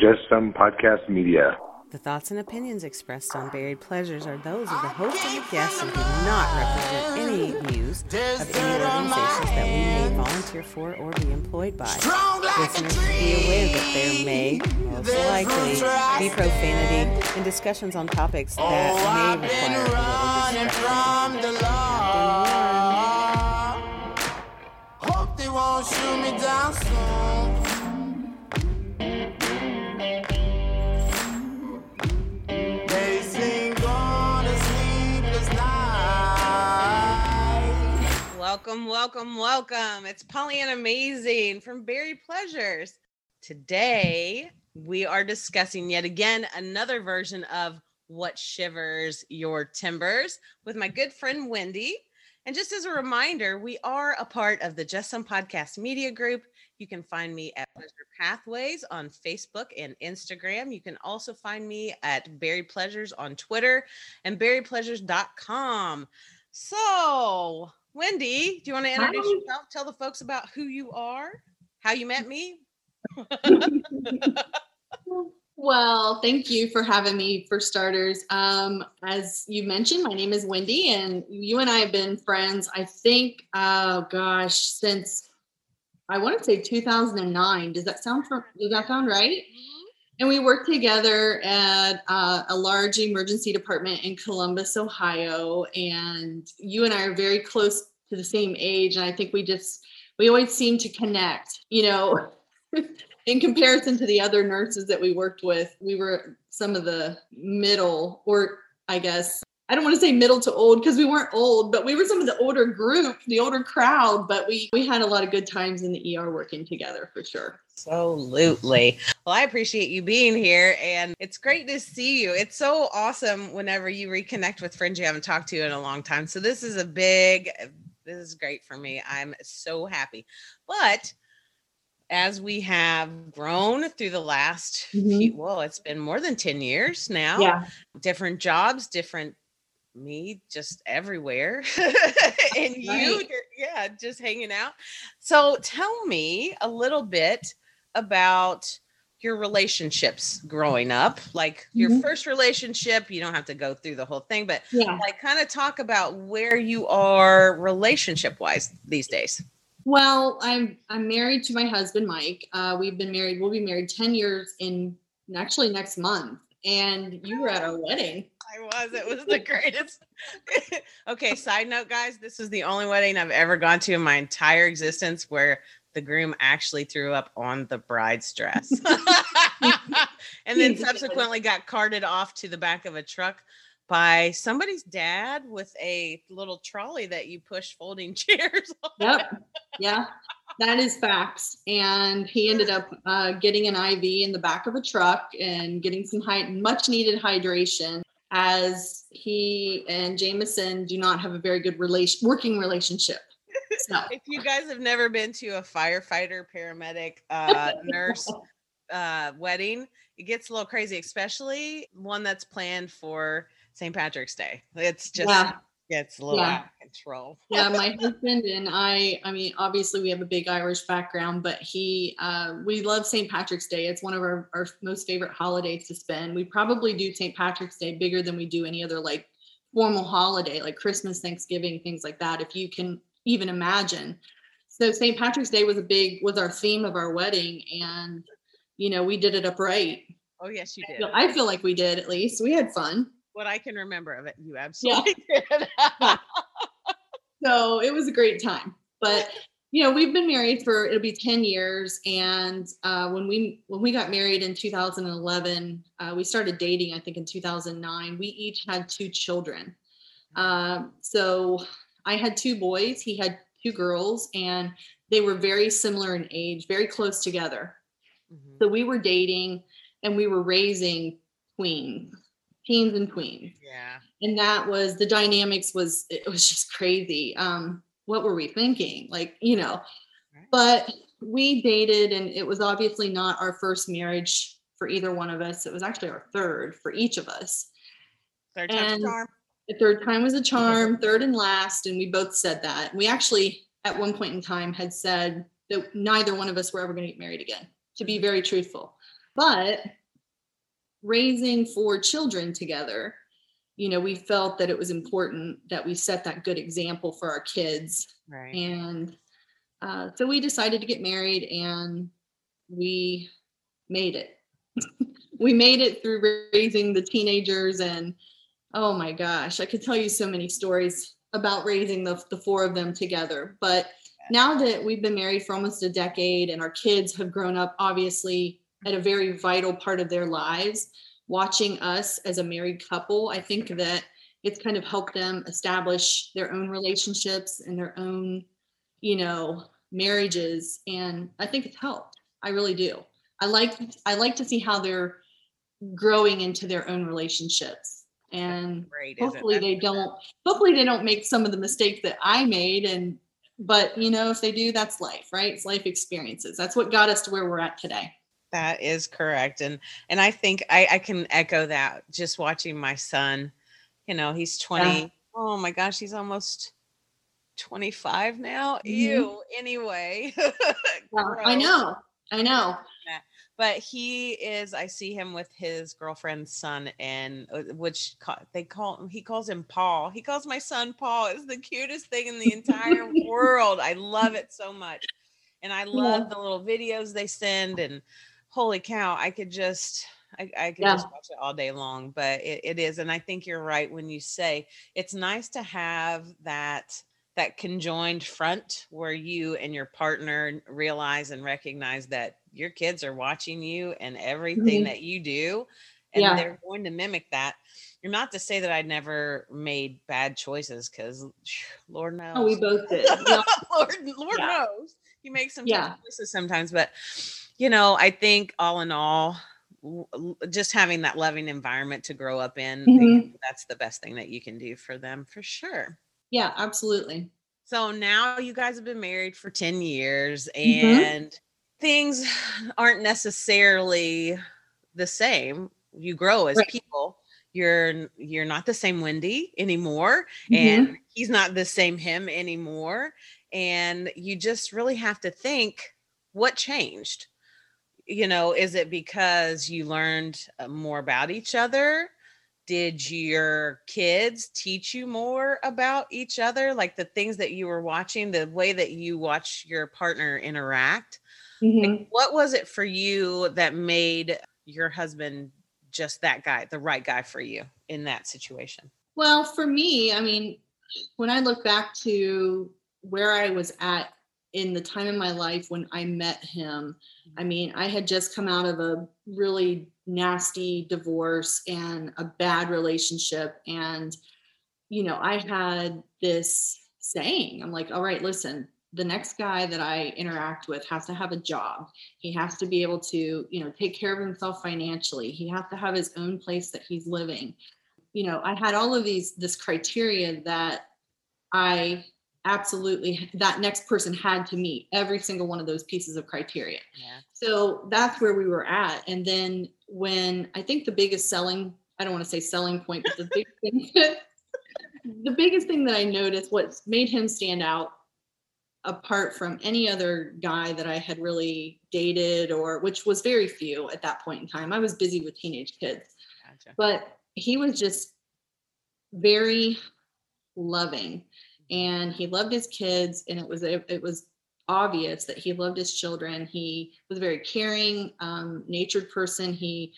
Just Some Podcast Media. The thoughts and opinions expressed on Buried Pleasures are those of the host and the guests and do not represent any views of any organizations that we may volunteer for or be employed by. Listeners should be aware that there may, most likely, be profanity and discussions on topics that oh, may require a little discretion. Hope they won't shoot me down soon. Welcome, welcome, welcome. It's Polly Pollyanna Amazing from Buried Pleasures. Today, we are discussing yet again another version of What Shivers Your Timbers with my good friend Wendy. And just as a reminder, we are a part of the Just Some Podcast Media Group. You can find me at Pleasure Pathways on Facebook and Instagram. You can also find me at Buried Pleasures on Twitter and buriedpleasures.com. So, Wendy, do you want to introduce Hi. yourself? Tell the folks about who you are, how you met me. Well, thank you for having me for starters. Um, as you mentioned, my name is Wendy, and you and I have been friends, I think, oh gosh, since I want to say 2009. Does that sound for, does that sound right? And we worked together at uh, a large emergency department in Columbus, Ohio. And you and I are very close to the same age. And I think we just, we always seem to connect, you know. in comparison to the other nurses that we worked with, we were some of the middle, or I guess, I don't want to say middle to old because we weren't old, but we were some of the older group, the older crowd. But we we had a lot of good times in the ER working together for sure. Absolutely. Well, I appreciate you being here and it's great to see you. It's so awesome whenever you reconnect with friends you haven't talked to in a long time. So this is a big this is great for me. I'm so happy. But as we have grown through the last mm-hmm. few, well, it's been more than 10 years now. Yeah. Different jobs, different me just everywhere and you Right. yeah just hanging out so tell me a little bit about your relationships growing up like your Mhm. first relationship you don't have to go through the whole thing but Yeah. like kind of talk about where you are relationship wise these days Well, I'm I'm married to my husband Mike. Uh, we've been married. We'll be married ten years in actually next month. And you were at our wedding. I was. It was the greatest. okay, side note, guys. This is the only wedding I've ever gone to in my entire existence where the groom actually threw up on the bride's dress. and then subsequently got carted off to the back of a truck by somebody's dad with a little trolley that you push folding chairs on. Yep. Yeah. That is facts. And he ended up uh, getting an IV in the back of a truck and getting some hy- much needed hydration as he and Jameson do not have a very good relation working relationship. So If you guys have never been to a firefighter, paramedic, uh, nurse uh, wedding, it gets a little crazy, especially one that's planned for St. Patrick's Day. It's just Yeah. gets a little Yeah. out of control. yeah, my husband and I, I mean, obviously we have a big Irish background, but he, uh, we love St. Patrick's Day. It's one of our, our most favorite holidays to spend. We probably do St. Patrick's Day bigger than we do any other like formal holiday, like Christmas, Thanksgiving, things like that, if you can even imagine. So St. Patrick's Day was a big, was our theme of our wedding. And, you know, we did it up right. Oh yes, you did. I feel like we did at least. We had fun. What I can remember of it, you absolutely did. so it was a great time but you know we've been married for it'll be 10 years and uh, when we when we got married in 2011 uh, we started dating i think in 2009 we each had two children um, so i had two boys he had two girls and they were very similar in age very close together Mhm. so we were dating and we were raising queens teens and queens Yeah. and that was the dynamics was it was just crazy um what were we thinking like you know Right. but we dated and it was obviously not our first marriage for either one of us it was actually our third for each of us Third time's And- charm. The third time was a charm third and last and we both said that we actually at one point in time had said that neither one of us were ever going to get married again to be very truthful but raising four children together, you know, we felt that it was important that we set that good example for our kids. Right. And uh, so we decided to get married and we made it. we made it through raising the teenagers and oh my gosh, I could tell you so many stories about raising the, the four of them together. But now that we've been married for almost a decade and our kids have grown up, obviously, at a very vital part of their lives, watching us as a married couple, I think that it's kind of helped them establish their own relationships and their own, you know, marriages. And I think it's helped. I really do. I like I like to see how they're growing into their own relationships and Great. hopefully they don't hopefully they don't make some of the mistakes that i made and but you know if they do that's life right it's life experiences that's what got us to where we're at today That is correct. And and I think I, I can echo that just watching my son. You know, he's 20. Oh my gosh, he's almost 25 now. Mhm. Ew. Anyway. Well, i know i know But he is, I see him with his girlfriend's son, and uh, which they call he calls him Paul. He calls my son Paul. It's the cutest thing in the entire world. I love it so much. And I love the little videos they send. And holy cow, I could just I, I could Yeah. just watch it all day long. But it, it is, and I think you're right when you say it's nice to have that that conjoined front where you and your partner realize and recognize that your kids are watching you and everything Mhm. that you do and Yeah. they're going to mimic that and not to say that i never made bad choices because lord knows oh we both did Yeah. lord lord Yeah. knows you make some choices sometimes but you know i think all in all just having that loving environment to grow up in Mhm. that's the best thing that you can do for them for sure yeah absolutely so now you guys have been married for 10 years Mhm. and things aren't necessarily the same. You grow as Right. people. You're you're not the same Wendy anymore Mhm. and he's not the same him anymore and you just really have to think what changed. You know, is it because you learned uh, more about each other? Did your kids teach you more about each other? Like the things that you were watching the way that you watch your partner interact? Mhm. what was it for you that made your husband just that guy the right guy for you in that situation? Well, for me, I mean, when I look back to where I was at in the time in my life when I met him, I mm-hmm. mean, I had just come out of a really nasty divorce and a bad relationship. And, you know, I had this saying, I'm like, all right, listen, the next guy that I interact with has to have a job. He has to be able to, you know, take care of himself financially. He has to have his own place that he's living you know i had all of these this criteria that i absolutely that next person had to meet every single one of those pieces of criteria. Yeah. So that's where we were at. And then when i think the biggest selling i don't want to say selling point but the big thing the biggest thing that i noticed what made him stand out apart from any other guy that i had really dated or which was very few at that point in time i was busy with teenage kids. Gotcha. But he was just very loving and he loved his kids and it was it, it was obvious that he loved his children. He was a very caring um, natured person. He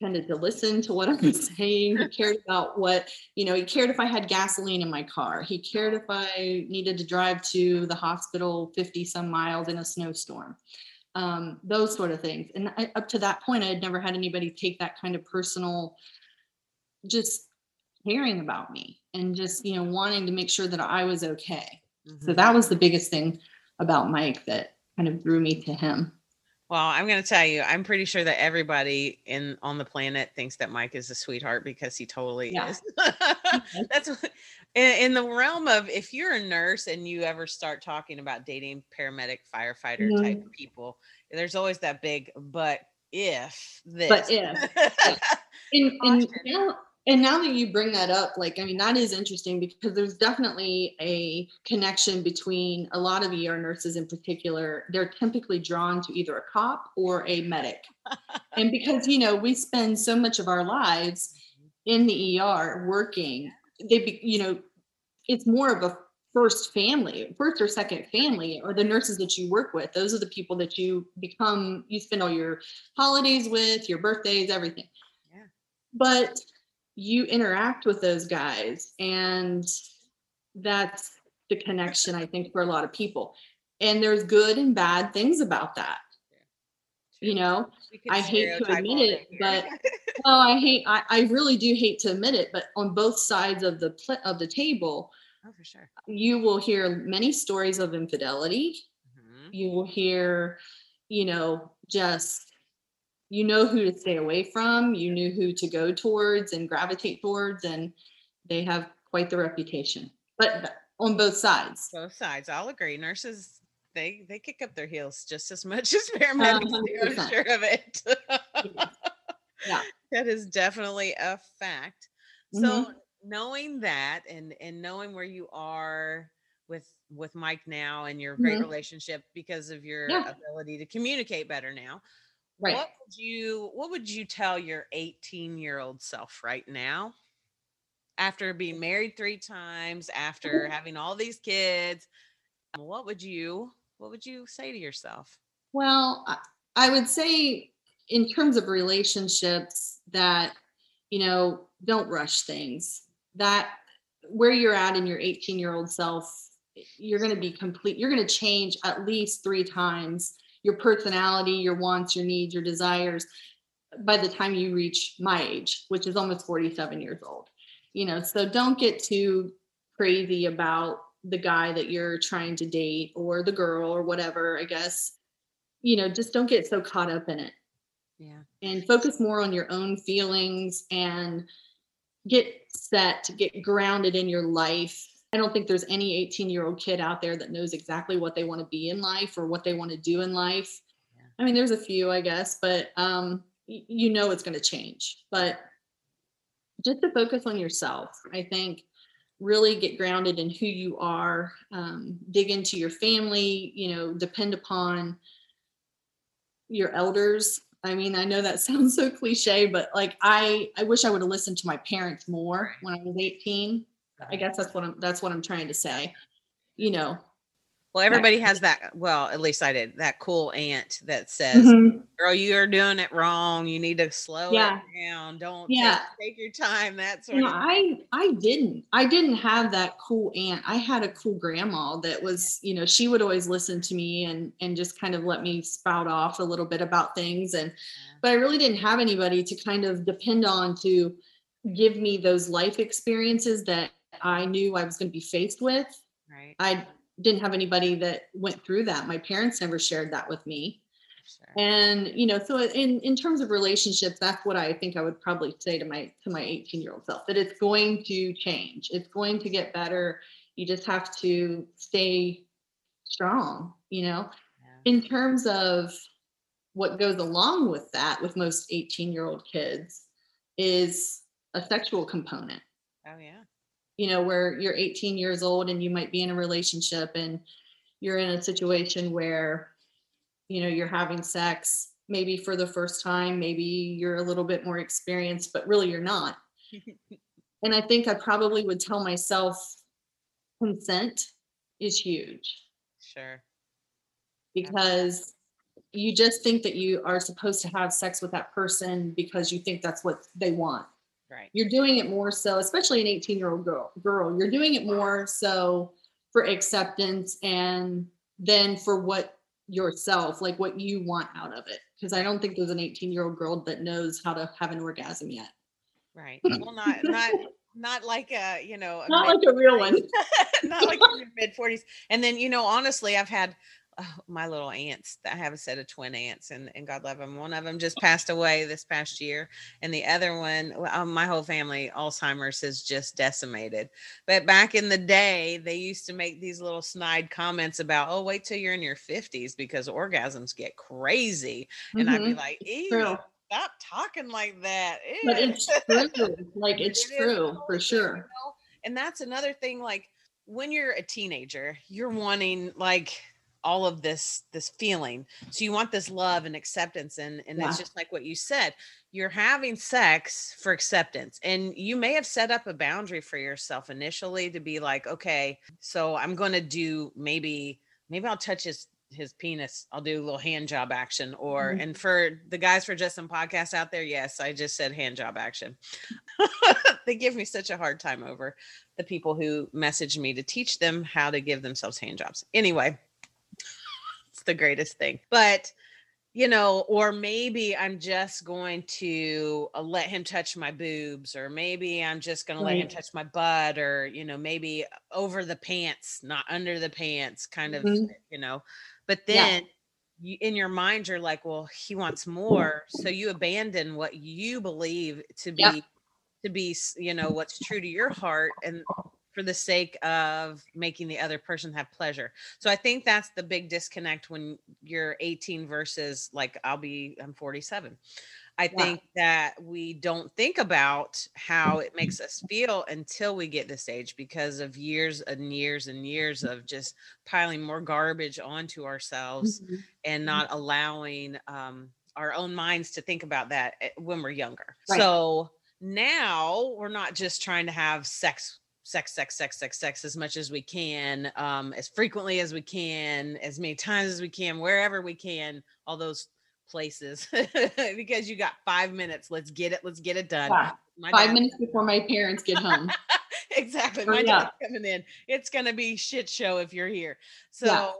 tended to listen to what i was saying. He cared about what you know he cared if i had gasoline in my car. He cared if i needed to drive to the hospital 50 some miles in a snowstorm. Um, those sort of things. And I, up to that point i had never had anybody take that kind of personal just caring about me and just you know wanting to make sure that i was okay so Mhm. that was the biggest thing about mike that kind of drew me to him well i'm going to tell you i'm pretty sure that everybody in on the planet thinks that mike is a sweetheart because he totally Yeah. is that's what- in, in the realm of if you're a nurse and you ever start talking about dating paramedic firefighter type Mm-hmm. people there's always that big but if this But if, Caution. now and now that you bring that up, like, I mean, that is interesting because there's definitely a connection between a lot of ER nurses in particular. They're typically drawn to either a cop or a medic. and because, you know, we spend so much of our lives in the ER working, they, be, you know, it's more of a first family, first or second family, or the nurses that you work with. Those are the people that you become, you spend all your holidays with, your birthdays, everything. Yeah. But you interact with those guys and that's the connection i think for a lot of people. And there's good and bad things about that. You know I hate to admit it, but well i hate I, I really do hate to admit it but on both sides of the pl- of the table oh, for sure. you will hear many stories of infidelity. Mhm. you will hear you know just you know who to stay away from you knew who to go towards and gravitate towards and they have quite the reputation but on both sides Both sides. I'll agree. Nurses, they they kick up their heels just as much as paramedics do. I'm sure of it. Yeah. That is definitely a fact. Mm-hmm. So knowing that and and knowing where you are with with Mike now and your great Mhm. relationship because of your Yeah. ability to communicate better now. Right What would you what would you tell your 18 year old self right now? After being married three times, after having all these kids, what would you what would you say to yourself? well I, I would say in terms of relationships that you know don't rush things that where you're at in your 18 year old self you're going to be complete you're going to change at least three times your personality your wants your needs your desires by the time you reach my age which is almost 47 years old you know? So don't get too crazy about the guy that you're trying to date or the girl or whatever i guess. You know just don't get so caught up in it. Yeah. and focus more on your own feelings and get set get grounded in your life i don't think there's any 18 year old kid out there that knows exactly what they want to be in life or what they want to do in life. Yeah. i mean there's a few i guess but um you know it's going to change but just to focus on yourself i think really get grounded in who you are um, dig into your family you know depend upon your elders. I mean i know that sounds so cliche but like i i wish i would have listened to my parents more when i was 18 i guess that's what i'm that's what i'm trying to say you know Well, everybody has that. Well, at least I did. That cool aunt that says, mm-hmm. "Girl, you're doing it wrong. You need to slow Yeah. it down. Don't Yeah. take, your time." That sort You of. I I didn't. I didn't have that cool aunt. I had a cool grandma that was, you know, she would always listen to me and and just kind of let me spout off a little bit about things and but I really didn't have anybody to kind of depend on to give me those life experiences that I knew I was going to be faced with. right. I didn't have anybody that went through that. My parents never shared that with me. Sure. And you know, so in in terms of relationships, that's what I think I would probably say to my to my 18 year old self that it's going to change. It's going to get better. You just have to stay strong. You know, Yeah. in terms of what goes along with that with most 18 year old kids is a sexual component Oh yeah. You know, where you're 18 years old and you might be in a relationship and you're in a situation where, you know, you're having sex maybe for the first time, maybe you're a little bit more experienced, but really you're not. and I think I probably would tell myself consent is huge Sure. because you just think that you are supposed to have sex with that person because you think that's what they want. Right. you're doing it more so especially an 18 year old girl girl you're doing it more so for acceptance and then for what yourself like what you want out of it because i don't think there's an 18 year old girl that knows how to have an orgasm yet Right. Well, not not not like a you know a not mid- like a real one not like mid forties. And then you know, honestly, I've had oh, my little aunts. I have a set of twin aunts, and and God love them. One of them just passed away this past year, and the other one, um, my whole family, Alzheimer's has just decimated. But back in the day, they used to make these little snide comments about, oh, wait till you're in your fifties because orgasms get crazy, and I'd be Mhm. like, ew. Stop talking like that. But it's true. Like it's It true for sure. you know? And that's another thing. Like when you're a teenager, you're wanting like all of this this feeling. So you want this love and acceptance, and and Yeah. it's just like what you said. You're having sex for acceptance, and you may have set up a boundary for yourself initially to be like, okay, so I'm going to do maybe maybe I'll touch his his penis. I'll do a little hand job action, or Mhm. and for the guys for Just Some Podcast out there, yes, I just said hand job action. they give me such a hard time over the people who message me to teach them how to give themselves hand jobs. Anyway, the greatest thing. But you know, or maybe I'm just going to uh, let him touch my boobs, or maybe I'm just going to let him touch my butt, or you know, maybe over the pants, not under the pants, kind of, Mhm. you know. But Yeah. then you, in your mind, you're like, well, he wants more, so you abandon what you believe to be to be, you know, what's true to your heart, and for the sake of making the other person have pleasure. So I think that's the big disconnect when you're 18 versus like I'll be I'm 47. I Yeah. think that we don't think about how it makes us feel until we get this age because of years and years and years of just piling more garbage onto ourselves Mhm. and not allowing um, our own minds to think about that eh, when we're younger. Right. So now we're not just trying to have sex sex sex sex sex sex as much as we can um as frequently as we can as many times as we can wherever we can all those places because you got five minutes let's get it let's get it done Yeah. Five dad- minutes before my parents get home. exactly. My yeah. dad's coming in. It's gonna be shit show if you're here. So Yeah.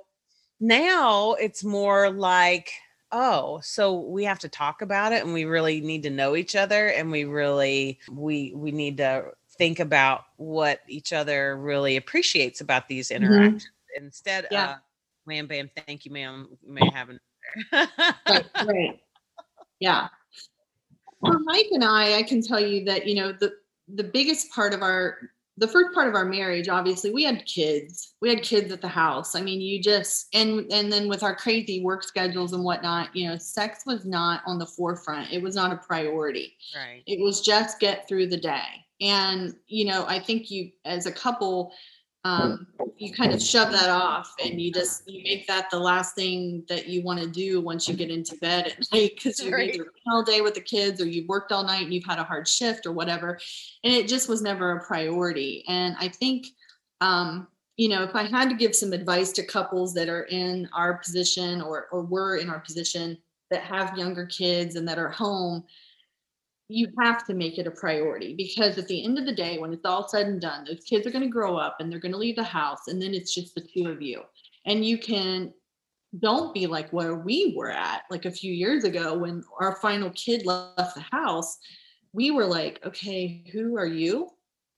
now it's more like, oh, so we have to talk about it and we really need to know each other and we really we we need to think about what each other really appreciates about these mm-hmm. interactions instead Yeah. of wham bam, thank you, ma'am. You may have another. right, right. Yeah. For Mike and I, I can tell you that, you know, the the biggest part of our the first part of our marriage, obviously, we had kids. We had kids at the house. I mean, you just and and then with our crazy work schedules and whatnot, you know, sex was not on the forefront. It was not a priority. right. It was just get through the day. And, you know, I think you as a couple, um, you kind of shove that off and you just you make that the last thing that you want to do once you get into bed at night because you've Right. either been all day with the kids or you've worked all night and you've had a hard shift or whatever. And it just was never a priority. And I think um, you know, if I had to give some advice to couples that are in our position or or were in our position that have younger kids and that are home, you have to make it a priority because at the end of the day, when it's all said and done, those kids are going to grow up and they're going to leave the house, and then it's just the two of you. And you can don't be like where we were at like a few years ago when our final kid left the house. We were like, okay, who are you?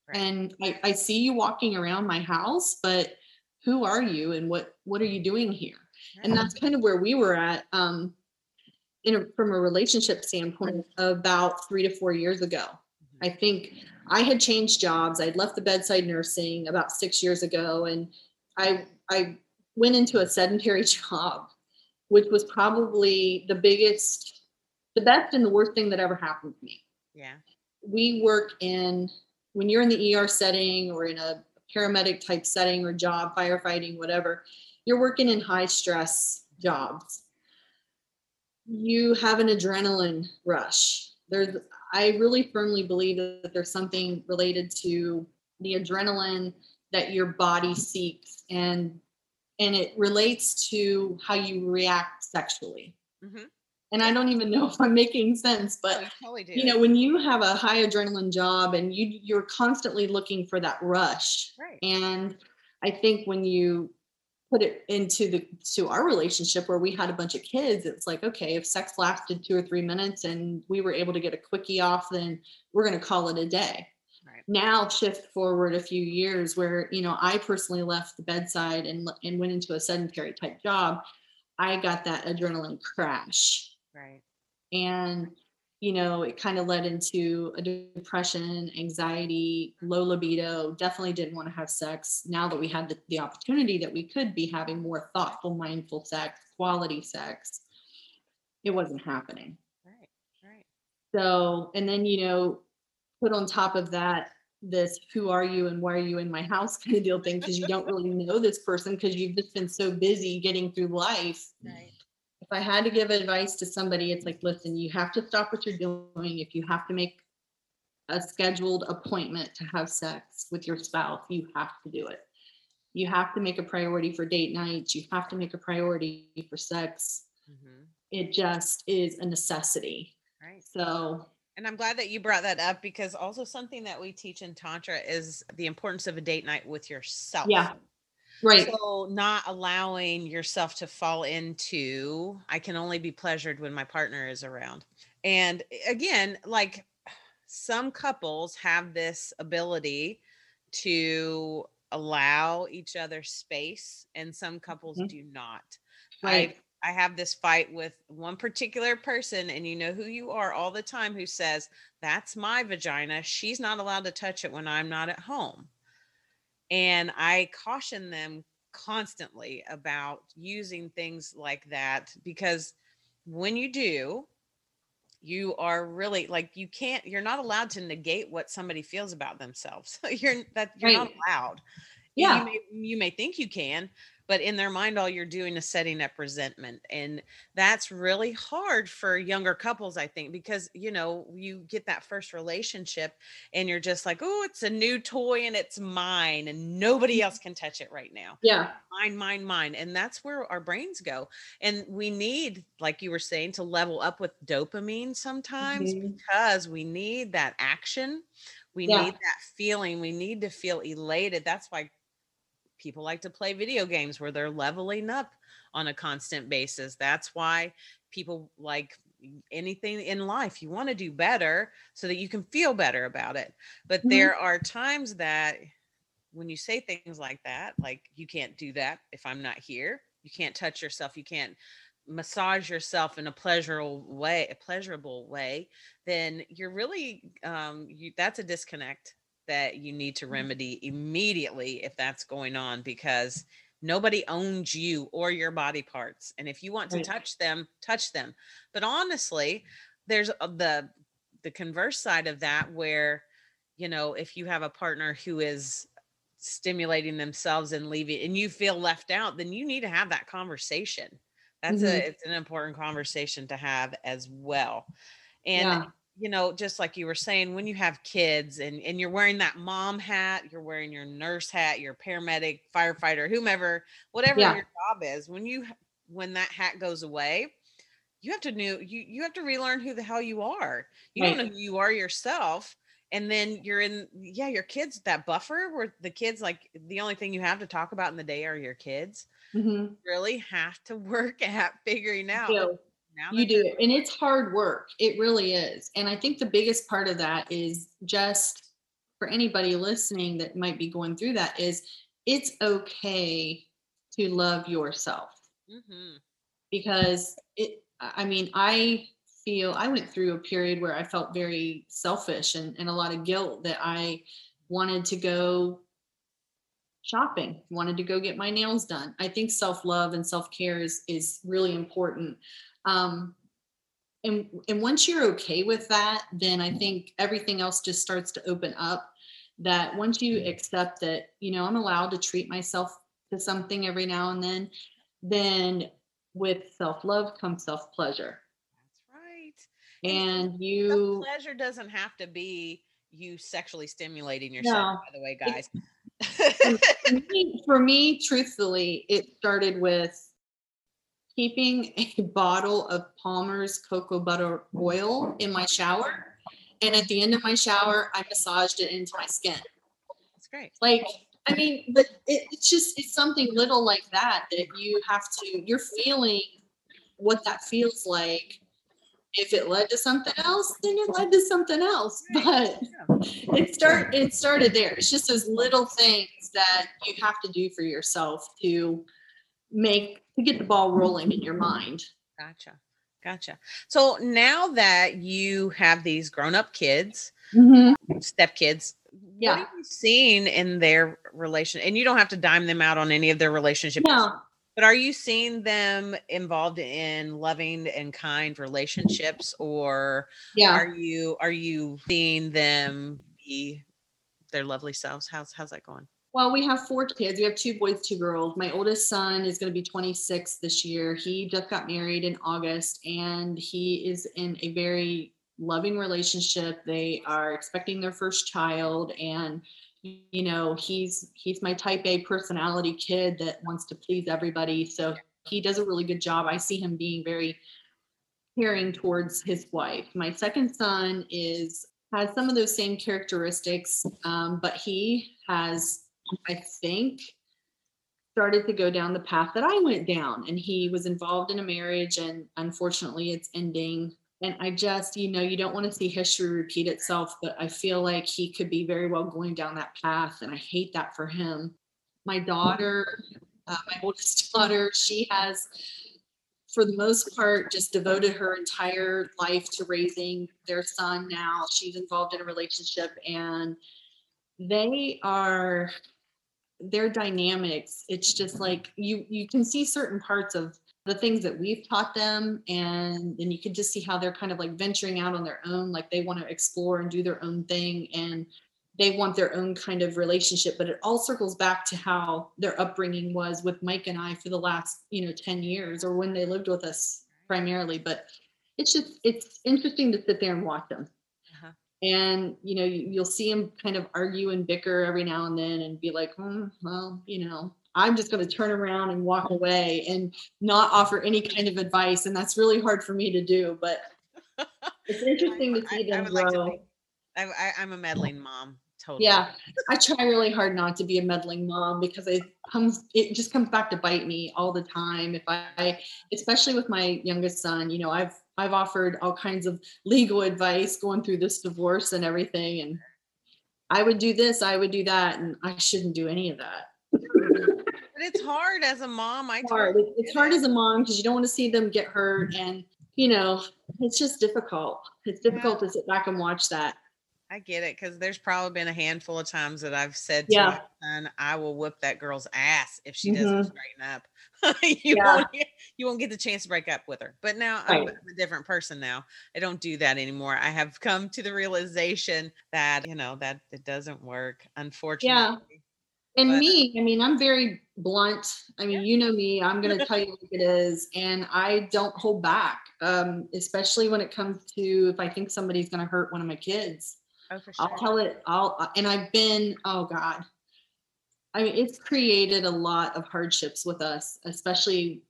Right. And I, I see you walking around my house, but who are you and what what are you doing here? and that's kind of where we were at um in a, from a relationship standpoint about three to four years ago i think i had changed jobs i'd left the bedside nursing about six years ago and i i went into a sedentary job which was probably the biggest the best and the worst thing that ever happened to me yeah. we work in when you're in the ER setting or in a paramedic type setting or job, firefighting, whatever, you're working in high stress jobs. You have an adrenaline rush. There's I really firmly believe that there's something related to the adrenaline that your body seeks and and it relates to how you react sexually. Mhm. And I don't even know if I'm making sense, but Oh, you totally you know when you have a high adrenaline job and you you're constantly looking for that rush right. and i think when you put it into the to our relationship where we had a bunch of kids it's like okay if sex lasted two or three minutes and we were able to get a quickie off then we're going to call it a day Right. now shift forward a few years where you know i personally left the bedside and and went into a sedentary type job i got that adrenaline crash Right. and you know it kind of led into a depression anxiety low libido definitely didn't want to have sex now that we had the, the opportunity that we could be having more thoughtful mindful sex quality sex it wasn't happening Right. Right. So, and then, you know, put on top of that this who are you and why are you in my house kind of deal thing because you don't really know this person because you've just been so busy getting through life. Right. If I had to give advice to somebody, it's like, listen, you have to stop what you're doing. If you have to make a scheduled appointment to have sex with your spouse, you have to do it. You have to make a priority for date nights. You have to make a priority for sex. Mhm. It just is a necessity. Right. So, And I'm glad that you brought that up because also something that we teach in Tantra is the importance of a date night with yourself. Yeah. Right. So not allowing yourself to fall into I can only be pleasured when my partner is around. And again, like some couples have this ability to allow each other space and some couples Mhm. do not. Right. I I have this fight with one particular person and you know who you are all the time who says that's my vagina. She's not allowed to touch it when I'm not at home. And I caution them constantly about using things like that because when you do, you are really like you can't you're not allowed to negate what somebody feels about themselves. you're that you're not allowed. Yeah. You may, you may think you can, but in their mind, all you're doing is setting up resentment. And that's really hard for younger couples, I think, because, you know, you get that first relationship and you're just like, oh, it's a new toy and it's mine and nobody else can touch it right now. Yeah. Mine, mine, mine. And that's where our brains go. And we need, like you were saying, to level up with dopamine sometimes Mhm. because we need that action. We Yeah. need that feeling. We need to feel elated. That's why people like to play video games where they're leveling up on a constant basis. That's why people like anything in life you want to do better so that you can feel better about it. But Mhm. there are times that when you say things like that, like you can't do that if I'm not here, you can't touch yourself, you can't massage yourself in a pleasurable way, a pleasurable way, then you're really um you that's a disconnect that you need to remedy immediately if that's going on because nobody owns you or your body parts and if you want to touch them touch them. But honestly there's the the converse side of that where you know if you have a partner who is stimulating themselves and leaving and you feel left out then you need to have that conversation. That's Mhm. a it's an important conversation to have as well. And Yeah. You know just like you were saying when you have kids and and you're wearing that mom hat you're wearing your nurse hat your paramedic firefighter whomever whatever Yeah. your job is when you when that hat goes away you have to new you you have to relearn who the hell you are you don't know who you are yourself and then you're in yeah your kids that buffer where the kids like the only thing you have to talk about in the day are your kids Mhm. really have to work at figuring out do. You do. And it's hard work. It really is. And I think the biggest part of that is just for anybody listening that might be going through that is it's okay to love yourself Mhm. because it, I I mean, I feel I went through a period where I felt very selfish and, and a lot of guilt that I wanted to go shopping, wanted to go get my nails done. I think self-love and self-care is is really important. Um, and and once you're okay with that, then I think everything else just starts to open up. That once you accept that, you know, I'm allowed to treat myself to something every now and then, then with self-love comes self-pleasure. that's right And the you pleasure doesn't have to be you sexually stimulating yourself No. by the way guys for me, for me, truthfully, it started with keeping a bottle of Palmer's cocoa butter oil in my shower. And at the end of my shower, I massaged it into my skin. that's great Like, I mean, but it, it's just, it's something little like that that you have to, you're feeling what that feels like. If it led to something else, then it led to something else. But it start it started there. It's just those little things that you have to do for yourself to make to get the ball rolling in your mind. Gotcha. Gotcha. So now that you have these grown up kids, mm-hmm. step kids, Yeah. what are you seeing in their relation? And you don't have to dime them out on any of their relationship. No, But are you seeing them involved in loving and kind relationships or Yeah. are you are you seeing them be their lovely selves? How's how's that going? Well, we have four kids. We have two boys, two girls. My oldest son is going to be 26 this year. He just got married in August and he is in a very loving relationship. They are expecting their first child and you know, he's he's my type A personality kid that wants to please everybody. So he does a really good job. I see him being very caring towards his wife. My second son is has some of those same characteristics, um, but he has, I think, started to go down the path that I went down. And he was involved in a marriage, and unfortunately, it's ending. And I just, you know, you don't want to see history repeat itself, but I feel like he could be very well going down that path. And I hate that for him. My daughter, uh, my oldest daughter, she has for the most part, just devoted her entire life to raising their son now. She's involved in a relationship and they are their dynamics. It's just like you you can see certain parts of the things that we've taught them and then you can just see how they're kind of like venturing out on their own like they want to explore and do their own thing and they want their own kind of relationship but it all circles back to how their upbringing was with mike and i for the last you know 10 years or when they lived with us primarily but it's just it's interesting to sit there and watch them. And you know you, you'll see them kind of argue and bicker every now and then and be like "Hmm, well you know i'm just going to turn around and walk away and not offer any kind of advice and that's really hard for me to do but it's interesting to see them like to grow think- I, I, I'm a meddling mom. Totally. yeah, I try really hard not to be a meddling mom because it comes it just comes back to bite me all the time. If I especially with my youngest son, you know, I've I've offered all kinds of legal advice going through this divorce and everything and I would do this, I would do that and I shouldn't do any of that. But it's hard as a mom. I It's hard. It's hard as a mom because you don't want to see them get hurt and you know, it's just difficult. It's difficult to sit back and watch that. I get it because there's probably been a handful of times that I've said to Yeah. my son, "I will whip that girl's ass if she doesn't Mhm. straighten up." you Yeah. won't get, you won't get the chance to break up with her. But now I'm Right. a different person now. I don't do that anymore. I have come to the realization that you know that it doesn't work. Unfortunately, Yeah. And But- me, I mean, I'm very blunt. I mean, you know me, I'm going to tell you like it is. And I don't hold back, um, especially when it comes to if I think somebody's going to hurt one of my kids. oh for sure. I'll tell it. I'll, uh, and I've been, oh God. I mean, it's created a lot of hardships with us, especially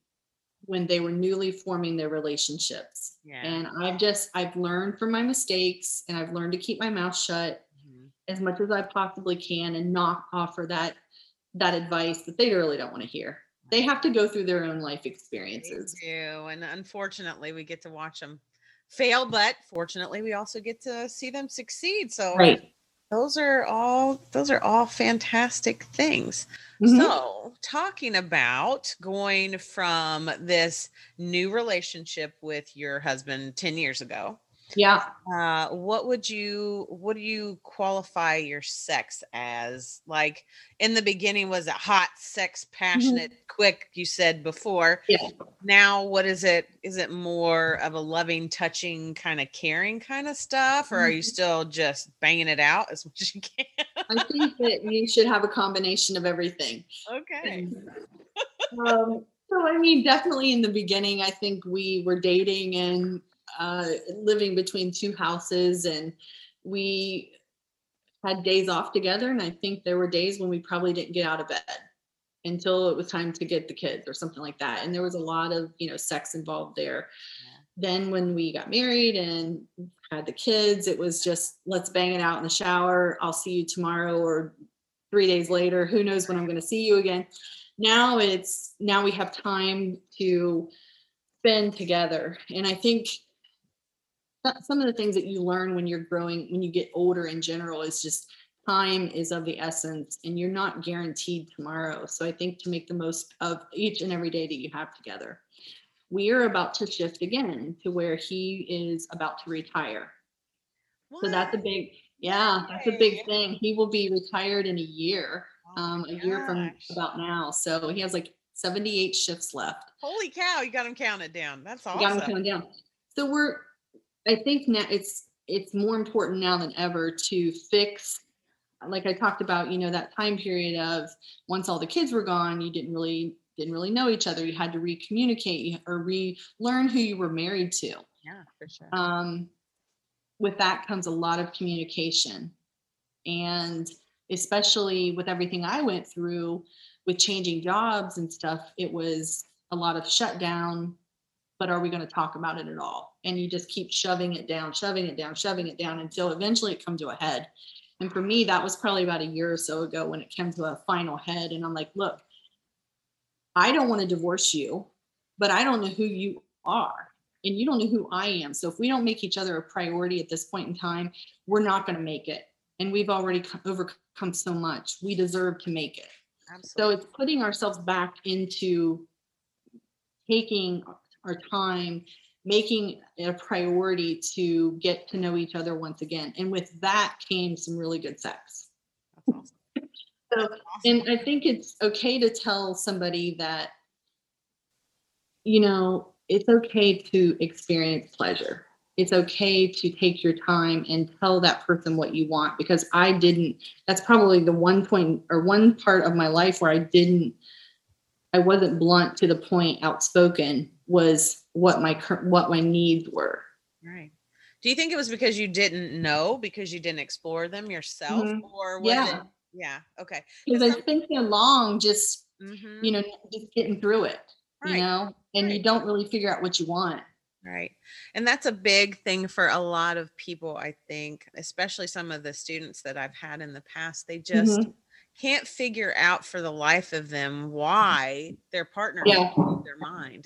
when they were newly forming their relationships. Yeah. And I've just, I've learned from my mistakes and I've learned to keep my mouth shut Mhm. as much as I possibly can and not offer that that advice that they really don't want to hear. They have to go through their own life They experiences. do, and unfortunately, we get to watch them fail. But fortunately, we also get to see them succeed. So Right. Those are all those are all fantastic things. Mhm. So, talking about going from this new relationship with your husband 10 years ago, yeah. uh, what would you what do you qualify your sex as? Like in the beginning, was it hot, sex, passionate, quick? You said before. Yeah. Now, what is it? Is it more of a loving, touching, kind of caring kind of stuff, or are you Mhm. still just banging it out as much as you can? I think that you should have a combination of everything. okay. um, so I mean, definitely in the beginning, I think we were dating and uh, living between two houses, and we had days off together. And I think there were days when we probably didn't get out of bed until it was time to get the kids or something like that. And there was a lot of you know sex involved there. Then when we got married and had the kids, it was just let's bang it out in the shower. I'll see you tomorrow or three days later. Who knows when I'm going to see you again? now it's now we have time to spend together and i think some of the things that you learn when you're growing when you get older in general is just time is of the essence and you're not guaranteed tomorrow so i think to make the most of each and every day that you have together we are about to shift again to where he is about to retire so that's a big yeah that's a big thing he will be retired in a year Oh um, a year from about now. So he has like 78 shifts left. Holy cow, you got him counted down. That's We got them awesome. coming down. So we're, I think now it's, it's more important now than ever to fix, like I talked about, you know, that time period of once all the kids were gone, you didn't really, didn't really know each other. You had to re-communicate or relearn who you were married to. Yeah, for sure. Um, with that comes a lot of communication. And especially with everything I went through with changing jobs and stuff, it was a lot of shutdown. But are we going to talk about it at all? And you just keep shoving it down, shoving it down, shoving it down until eventually it comes to a head. And for me, that was probably about a year or so ago when it came to a final head. And I'm like, look, I don't want to divorce you, but I don't know who you are and you don't know who I am. So if we don't make each other a priority at this point in time, we're not going to make it. And we've already overcome so much. We deserve to make it. So it's putting ourselves back into taking our time, making it a priority to get to know each other once again. And with that came some really good sex. Awesome. So, awesome. And I think it's okay to tell somebody that, you know, it's okay to experience pleasure. It's okay to take your time and tell that person what you want because I didn't. That's probably the one point or one part of my life where I didn't, I wasn't blunt to the point, outspoken was what my what my needs were. Right. Do you think it was because you didn't know because you didn't explore them yourself, Mhm. or was Yeah. it? Yeah. Okay. Because Because I spent so long just Mhm. you know just getting through it, you know, and you don't really figure out what you want. Right. And that's a big thing for a lot of people, I think, especially some of the students that I've had in the past. They just Mhm. Can't figure out for the life of them why their partner Yeah. their mind.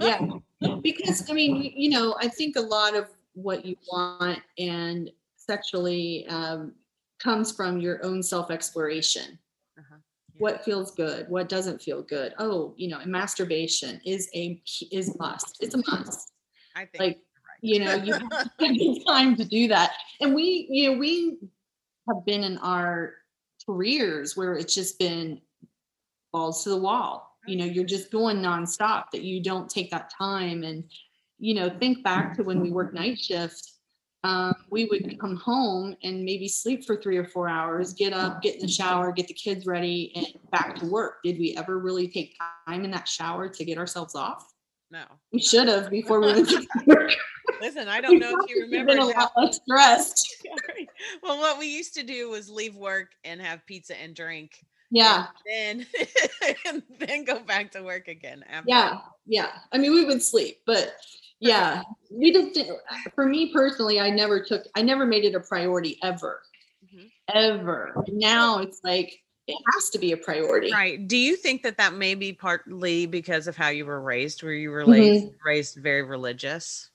yeah because i mean you know i think a lot of what you want and sexually um, comes from your own self-exploration Uh-huh. Yeah. what feels good what doesn't feel good oh you know and masturbation is a is must it's a must I think like you're you know you have time to do that and we you know we have been in our careers where it's just been balls to the wall you know you're just going nonstop that you don't take that time and you know think back to when we worked night shift um, we would come home and maybe sleep for three or four hours get up get in the shower get the kids ready and back to work did we ever really take time in that shower to get ourselves off no. we should have before we went to work Listen, I don't know if you We've been remember. a lot less stressed. Well, what we used to do was leave work and have pizza and drink. Yeah, And then and then go back to work again. After. yeah, yeah. I mean, we would sleep, but yeah, we just didn't. For me personally, I never took, I never made it a priority ever, Mhm. ever. And now it's like it has to be a priority. Right. Do you think that that may be partly because of how you were raised? Were you Mm-hmm. raised raised very religious?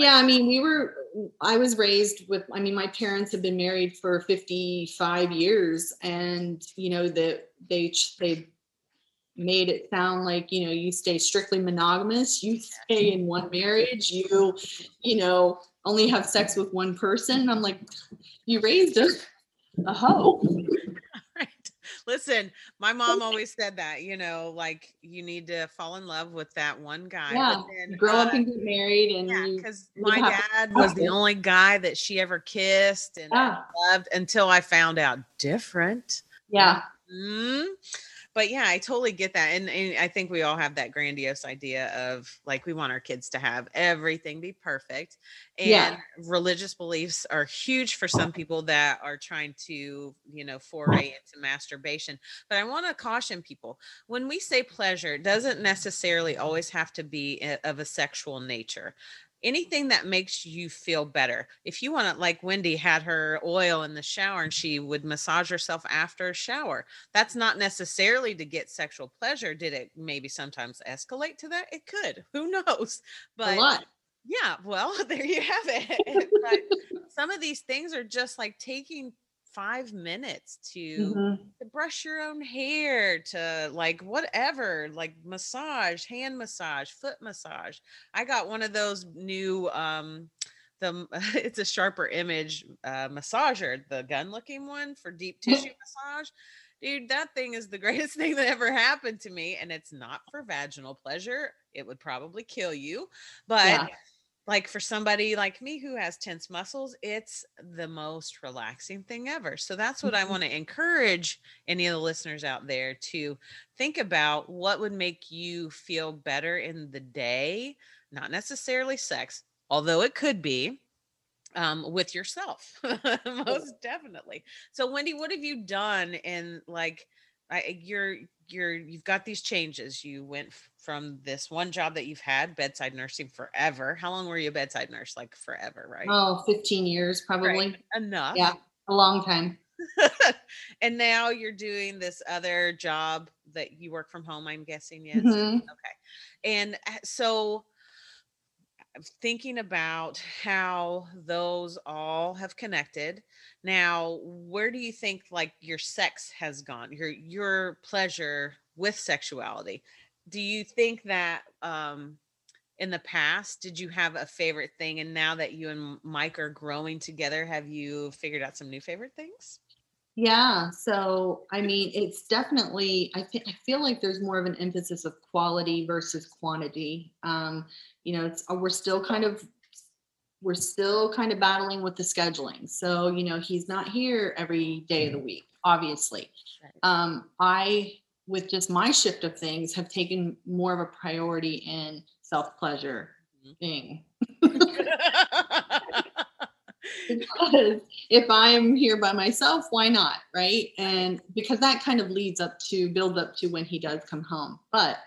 Yeah, I mean, we were. I was raised with. I mean, my parents have been married for fifty-five years, and you know that they they made it sound like you know you stay strictly monogamous. You stay in one marriage. You, you know, only have sex with one person. I'm like, you raised a a hoe. Listen, my mom always said that, you know, like you need to fall in love with that one guy. Yeah, then, grow up uh, and get married, and yeah, because my dad was the only guy that she ever kissed and Yeah, loved until I found out different. yeah, Mm. But yeah, I totally get that. And, and I think we all have that grandiose idea of like we want our kids to have everything be perfect. And Yeah. religious beliefs are huge for some people that are trying to, you know, foray into masturbation. But I want to caution people when we say pleasure, it doesn't necessarily always have to be eh, of a sexual nature anything that makes you feel better. If you want to, like Wendy had her oil in the shower and she would massage herself after a shower, that's not necessarily to get sexual pleasure. Did it maybe sometimes escalate to that? It could. Who knows? But a lot. yeah, well, there you have it. but some of these things are just like taking five minutes to Mhm. to brush your own hair to like whatever like massage hand massage foot massage i got one of those new um the it's a sharper image uh massager the gun looking one for deep tissue massage dude, that thing is the greatest thing that ever happened to me. And it's not for vaginal pleasure. It would probably kill you. But Yeah. Like for somebody like me who has tense muscles, it's the most relaxing thing ever. So that's what I Mhm. want to encourage any of the listeners out there to think about what would make you feel better in the day, not necessarily sex, although it could be um with yourself most definitely so wendy what have you done in like I, you're you're you've got these changes you went f- from this one job that you've had bedside nursing forever how long were you a bedside nurse like forever right Oh, 15 years probably. Right. enough Yeah. A long time. and now you're doing this other job that you work from home i'm guessing yes Mhm. Okay. And uh, so thinking about how those all have connected. Now, where do you think like your sex has gone? Your your pleasure with sexuality. Do you think that um in the past did you have a favorite thing and now that you and Mike are growing together have you figured out some new favorite things? Yeah. So, I mean, it's definitely, I, thi- I feel like there's more of an emphasis of quality versus quantity. Um, you know, it's, uh, we're still kind of, we're still kind of battling with the scheduling. So, you know, he's not here every day of the week, obviously. Right. Um, I, with just my shift of things, have taken more of a priority in self pleasure Mhm. thing. because if I'm here by myself, why not? Right. And because that kind of leads up to build up to when he does come home. But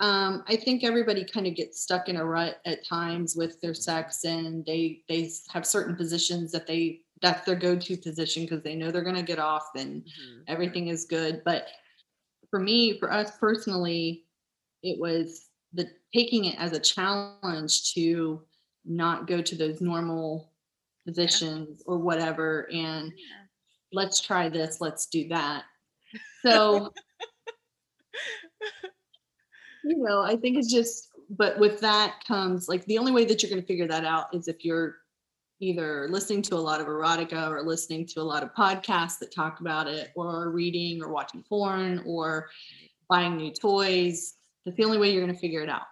um, I think everybody kind of gets stuck in a rut at times with their sex and they they have certain positions that they that's their go-to position because they know they're gonna get off and Mhm. everything is good. But for me, for us personally, it was the taking it as a challenge to not go to those normal positions or whatever and Yeah. let's try this, let's do that. So you know, I think it's just but with that comes like the only way that you're going to figure that out is if you're either listening to a lot of erotica or listening to a lot of podcasts that talk about it or reading or watching porn or buying new toys. That's the only way you're going to figure it out.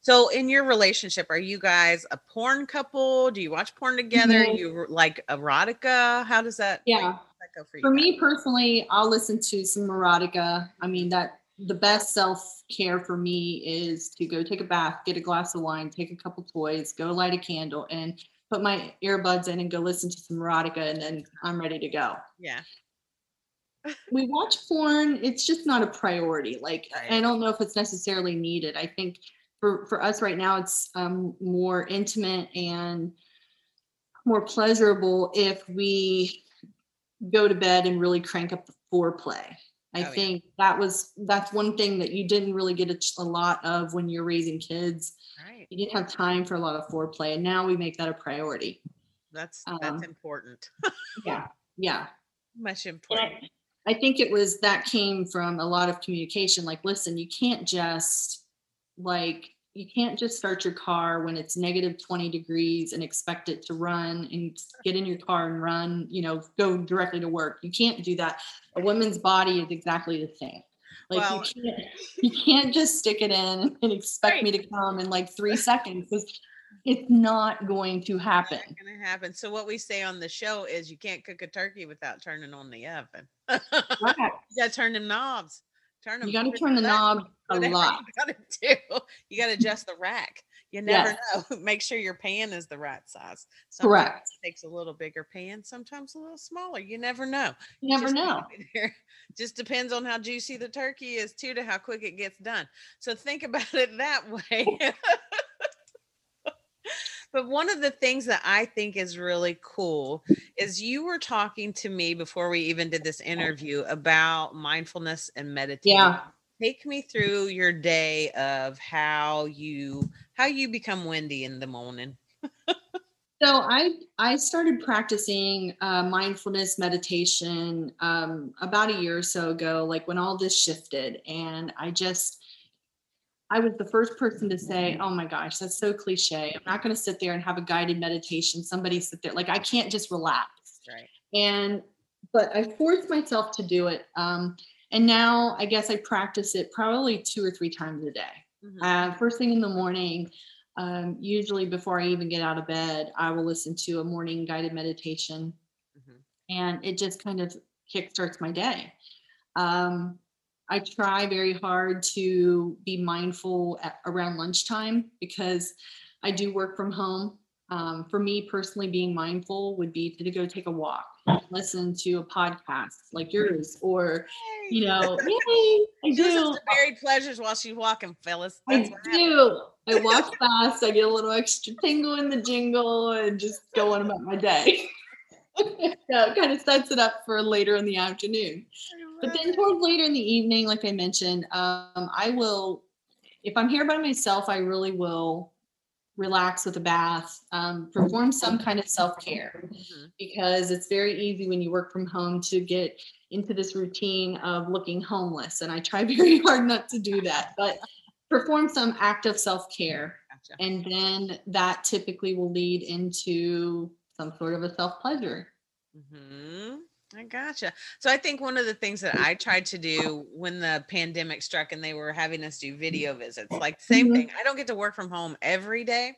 So, in your relationship, are you guys a porn couple? Do you watch porn together? Mhm. You like erotica? How does that? Yeah. how does that go for you? For me personally, I'll listen to some erotica. I mean, that the best self care for me is to go take a bath, get a glass of wine, take a couple toys, go light a candle, and put my earbuds in and go listen to some erotica, and then I'm ready to go. yeah. We watch porn, it's just not a priority. Like, Right. I don't know if it's necessarily needed. I think for, for us right now, it's um, more intimate and more pleasurable if we go to bed and really crank up the foreplay. I Oh, yeah. think that was that's one thing that you didn't really get a, a lot of when you're raising kids. Right. You didn't have time for a lot of foreplay, and now we make that a priority. That's Um, that's important. Yeah, yeah. Much important. I, I think it was that came from a lot of communication. Like, listen, you can't just like you can't just start your car when it's negative 20 degrees and expect it to run and get in your car and run, you know, go directly to work. You can't do that. A woman's body is exactly the same. Like Well- you can't you can't just stick it in and expect me to come in like three seconds because it's not going to happen. Not gonna happen. So what we say on the show is you can't cook a turkey without turning on the oven. Right. you gotta turn them knobs. Turn them. You got to turn the knob a lot. You gotta do. You gotta adjust the rack. You never know. Make sure your pan is the right size. Sometimes Correct. it takes a little bigger pan, sometimes a little smaller. You never know. You never Just know. leave it there. Just depends on how juicy the turkey is too, to how quick it gets done. So think about it that way. But one of the things that I think is really cool is you were talking to me before we even did this interview about mindfulness and meditation. Yeah. Take me through your day of how you how you become Wendy in the morning. So I I started practicing uh, mindfulness meditation um, about a year or so ago, like when all this shifted, and I just I was the first person to say, "Oh my gosh, that's so cliche." I'm not going to sit there and have a guided meditation. Somebody sit there like I can't just relax. Right. And but I forced myself to do it. Um, And now I guess I practice it probably two or three times a day. Mhm. Uh, first thing in the morning, um, usually before I even get out of bed, I will listen to a morning guided meditation Mhm. and it just kind of kickstarts my day. Um, I try very hard to be mindful at, around lunchtime because I do work from home. Um, for me personally, being mindful would be to go take a walk, listen to a podcast like yours, or you know, yay, I do. to buried pleasures while she's walking, Phyllis. I That's happens. do. I walk fast. I get a little extra tingle in the jingle and just go on about my day. so it kind of sets it up for later in the afternoon. But then towards later in the evening, like I mentioned, um, I will, if I'm here by myself, I really will relax with a bath, um, perform some kind of self care Mhm. because it's very easy when you work from home to get into this routine of looking homeless. And I try very hard not to do that, but perform some act of self care. Gotcha. And then that typically will lead into some sort of a self pleasure. hmm I gotcha. So I think one of the things that I tried to do when the pandemic struck and they were having us do video visits, like the same Mhm. thing. I don't get to work from home every day,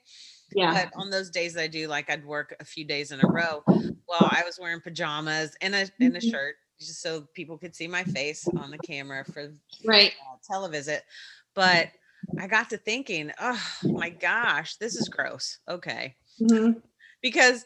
Yeah. but on those days I do, like I'd work a few days in a row. Well, I was wearing pajamas and a and a Mhm. shirt just so people could see my face on the camera for Right. uh, televisit. But I got to thinking, oh my gosh, this is gross. Okay. Mhm. because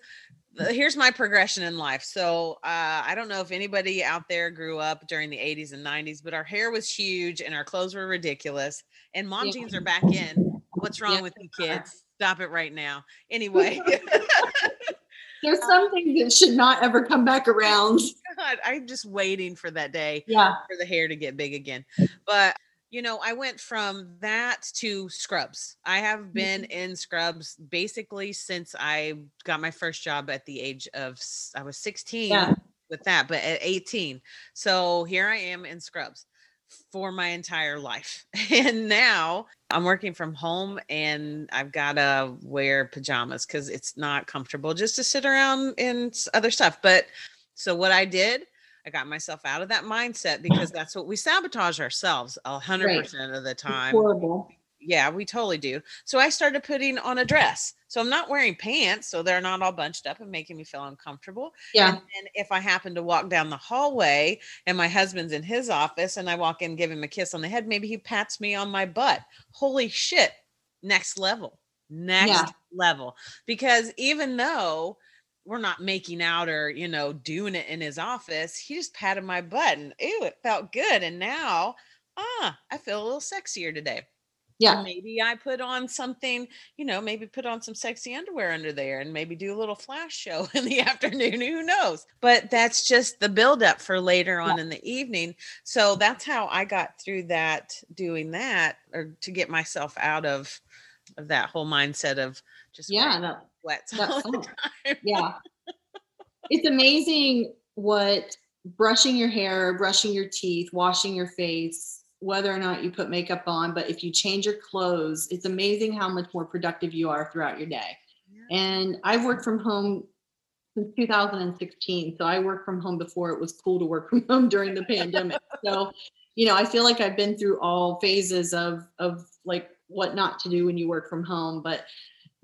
here's my progression in life. So uh, I don't know if anybody out there grew up during the 80s and 90s, but our hair was huge and our clothes were ridiculous. And mom Yeah. jeans are back in. What's wrong Yeah, with you kids? Stop it right now. Anyway, There's some things that should not ever come back around. God, I'm just waiting for that day Yeah. for the hair to get big again. But you know, I went from that to scrubs. I have been mm-hmm. in scrubs basically since I got my first job at the age of I was 16 Yeah. with that, but at 18. So here I am in scrubs for my entire life. And now I'm working from home and I've got to wear pajamas cuz it's not comfortable just to sit around and other stuff. But so what I did, I got myself out of that mindset because that's what we sabotage ourselves a hundred percent of the It's time. horrible. Yeah, we totally do. So I started putting on a dress. So I'm not wearing pants, so they're not all bunched up and making me feel uncomfortable. Yeah. And then if I happen to walk down the hallway and my husband's in his office and I walk in, give him a kiss on the head, maybe he pats me on my butt. Holy shit. Next level. Next level. Because even though we're not making out or, you know, doing it in his office, he just patted my butt and ew, it felt good. And now, ah, I feel a little sexier today Yeah. maybe I put on something, you know, maybe put on some sexy underwear under there and maybe do a little flash show in the afternoon. Who knows? But that's just the buildup for later on in the evening. So that's how I got through that doing that or to get myself out of of that whole mindset of just Yeah. Sweats all the time. yeah. It's amazing what brushing your hair, brushing your teeth, washing your face, whether or not you put makeup on, but if you change your clothes, it's amazing how much more productive you are throughout your day. And I've worked from home since 2016. So I worked from home before it was cool to work from home during the pandemic. So, you know, I feel like I've been through all phases of of like what not to do when you work from home, but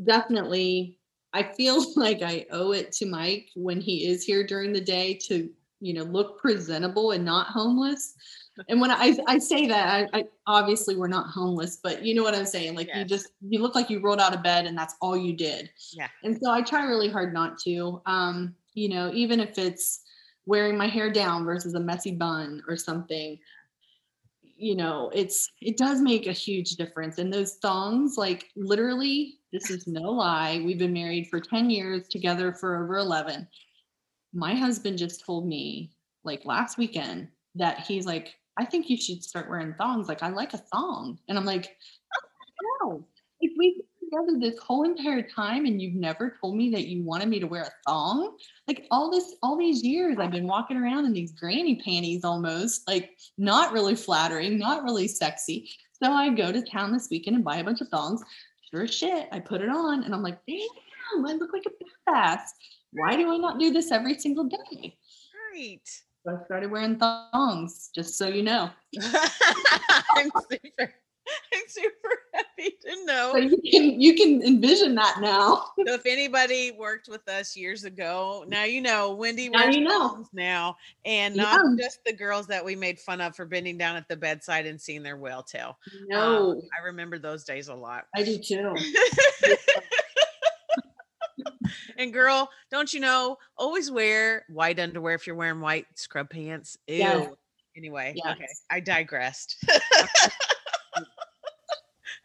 definitely I feel like I owe it to Mike when he is here during the day to, you know, look presentable and not homeless. And when I, I say that, I, I obviously we're not homeless, but you know what I'm saying? Like you just you look like you rolled out of bed and that's all you did. Yeah. And so I try really hard not to. Um, you know, even if it's wearing my hair down versus a messy bun or something, you know, it's it does make a huge difference. And those thongs, like literally, this is no lie. We've been married for 10 years, together for over 11. My husband just told me like last weekend that he's like, I think you should start wearing thongs. Like, I like a thong. And I'm like, oh, no. If we've been together this whole entire time and you've never told me that you wanted me to wear a thong, like all this, all these years I've been walking around in these granny panties almost, like not really flattering, not really sexy. So I go to town this weekend and buy a bunch of thongs. Sure as shit, I put it on and I'm like, damn, I look like a badass. Why do I not do this every single day? Right. I started wearing thongs, just so you know. I'm super, I'm super happy to know. So you can you can envision that now. So if anybody worked with us years ago, now you know Wendy Now you know. now, and Yeah. not just the girls that we made fun of for bending down at the bedside and seeing their whale tail. Um, No, I remember those days a lot. I do too. and girl, don't you know? Always wear white underwear if you're wearing white scrub pants. Ew. Yes. Anyway, okay, I digressed.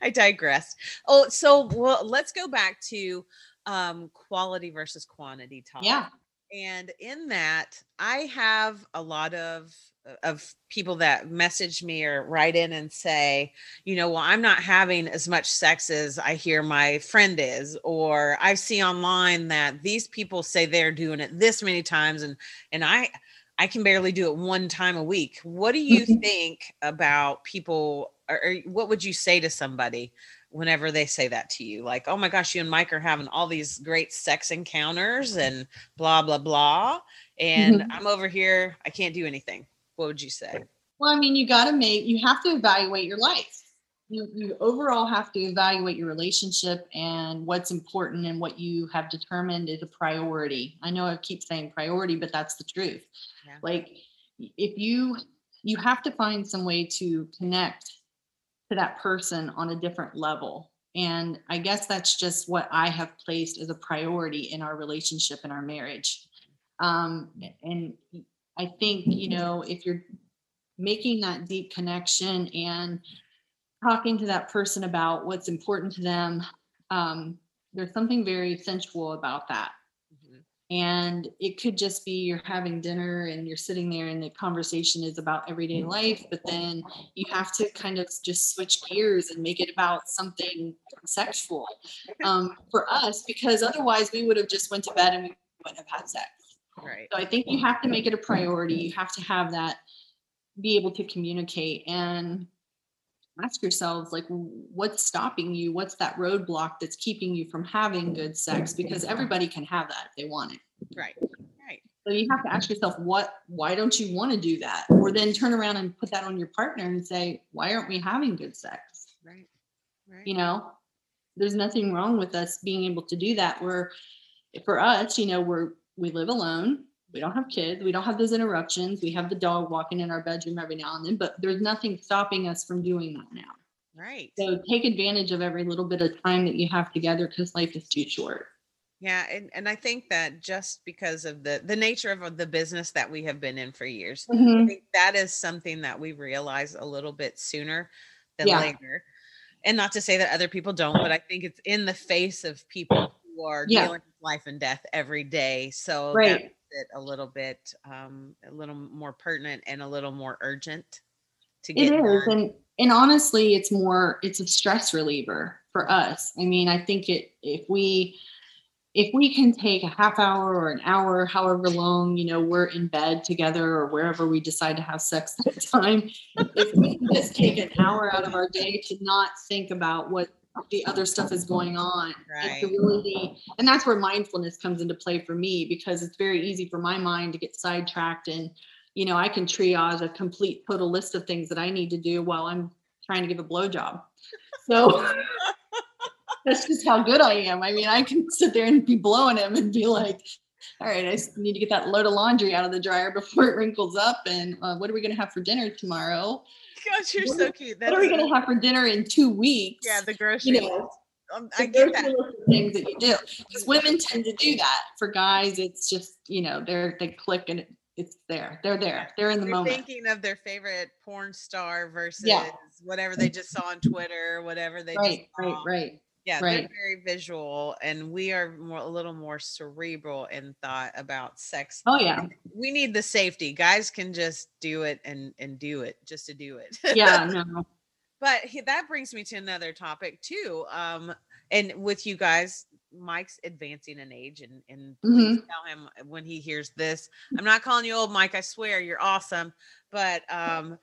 I digressed. Oh, so well, let's go back to um, quality versus quantity talk. Yeah. And in that, I have a lot of uh, of people that message me or write in and say, you know, well, I'm not having as much sex as I hear my friend is, or I see online that these people say they're doing it this many times, and and I I can barely do it one time a week. What do you Mhm. think about people, or, or what would you say to somebody? Whenever they say that to you, like, oh my gosh, you and Mike are having all these great sex encounters and blah, blah, blah. And Mhm. I'm over here, I can't do anything. What would you say? Well, I mean, you got to make, you have to evaluate your life. You, you overall have to evaluate your relationship and what's important and what you have determined is a priority. I know I keep saying priority, but that's the truth. Yeah. Like, if you, you have to find some way to connect to that person on a different level. And I guess that's just what I have placed as a priority in our relationship and our marriage. Um, and I think, you know, if you're making that deep connection and talking to that person about what's important to them, um, there's something very sensual about that. And it could just be you're having dinner and you're sitting there and the conversation is about everyday life, but then you have to kind of just switch gears and make it about something sexual um, for us, because otherwise we would have just went to bed and we wouldn't have had sex. Right. So I think you have to make it a priority. You have to have that, be able to communicate and ask yourselves like what's stopping you what's that roadblock that's keeping you from having good sex because everybody can have that if they want it Right. Right. so you have to ask yourself what why don't you want to do that or then turn around and put that on your partner and say why aren't we having good sex Right. Right. you know there's nothing wrong with us being able to do that we're for us you know we're we live alone we don't have kids we don't have those interruptions we have the dog walking in our bedroom every now and then but there's nothing stopping us from doing that now Right. so take advantage of every little bit of time that you have together because life is too short Yeah, and, and I think that just because of the the nature of the business that we have been in for years, I mm-hmm. think that is something that we realize a little bit sooner than Yeah. later. And not to say that other people don't, but I think it's in the face of people who are Yeah. dealing with life and death every day. So Right. makes it a little bit um a little more pertinent and a little more urgent to get is, done. and and honestly, it's more it's a stress reliever for us. I mean, I think it if we if we can take a half hour or an hour, however long you know we're in bed together or wherever we decide to have sex that time, if we can just take an hour out of our day to not think about what the other stuff is going on. And to really and that's where mindfulness comes into play for me because it's very easy for my mind to get sidetracked and you know i can triage a complete total list of things that i need to do while i'm trying to give a blowjob. So that's just how good i am. I mean i can sit there and be blowing him and be like all right i need to get that load of laundry out of the dryer before it wrinkles up and uh, what are we going to have for dinner tomorrow Gosh, you're what so cute. what are we going to have for dinner in two weeks yeah, the grocery. you know um, I get that. things that you do because women tend to do that. For guys, it's just you know they're they click and it, it's there. They're there. They're in the They're moment. thinking of their favorite porn star versus Yeah. whatever they just saw on Twitter, whatever they Right, just right, right. Yeah, they're very visual, and we are more a little more cerebral in thought about sex. Oh yeah, We need the safety. Guys can just do it and and do it just to do it. yeah. No, but he, that brings me to another topic too. Um, and with you guys, Mike's advancing in age, and and please Mm-hmm. tell him when he hears this. I'm not calling you old, Mike. I swear you're awesome. But um,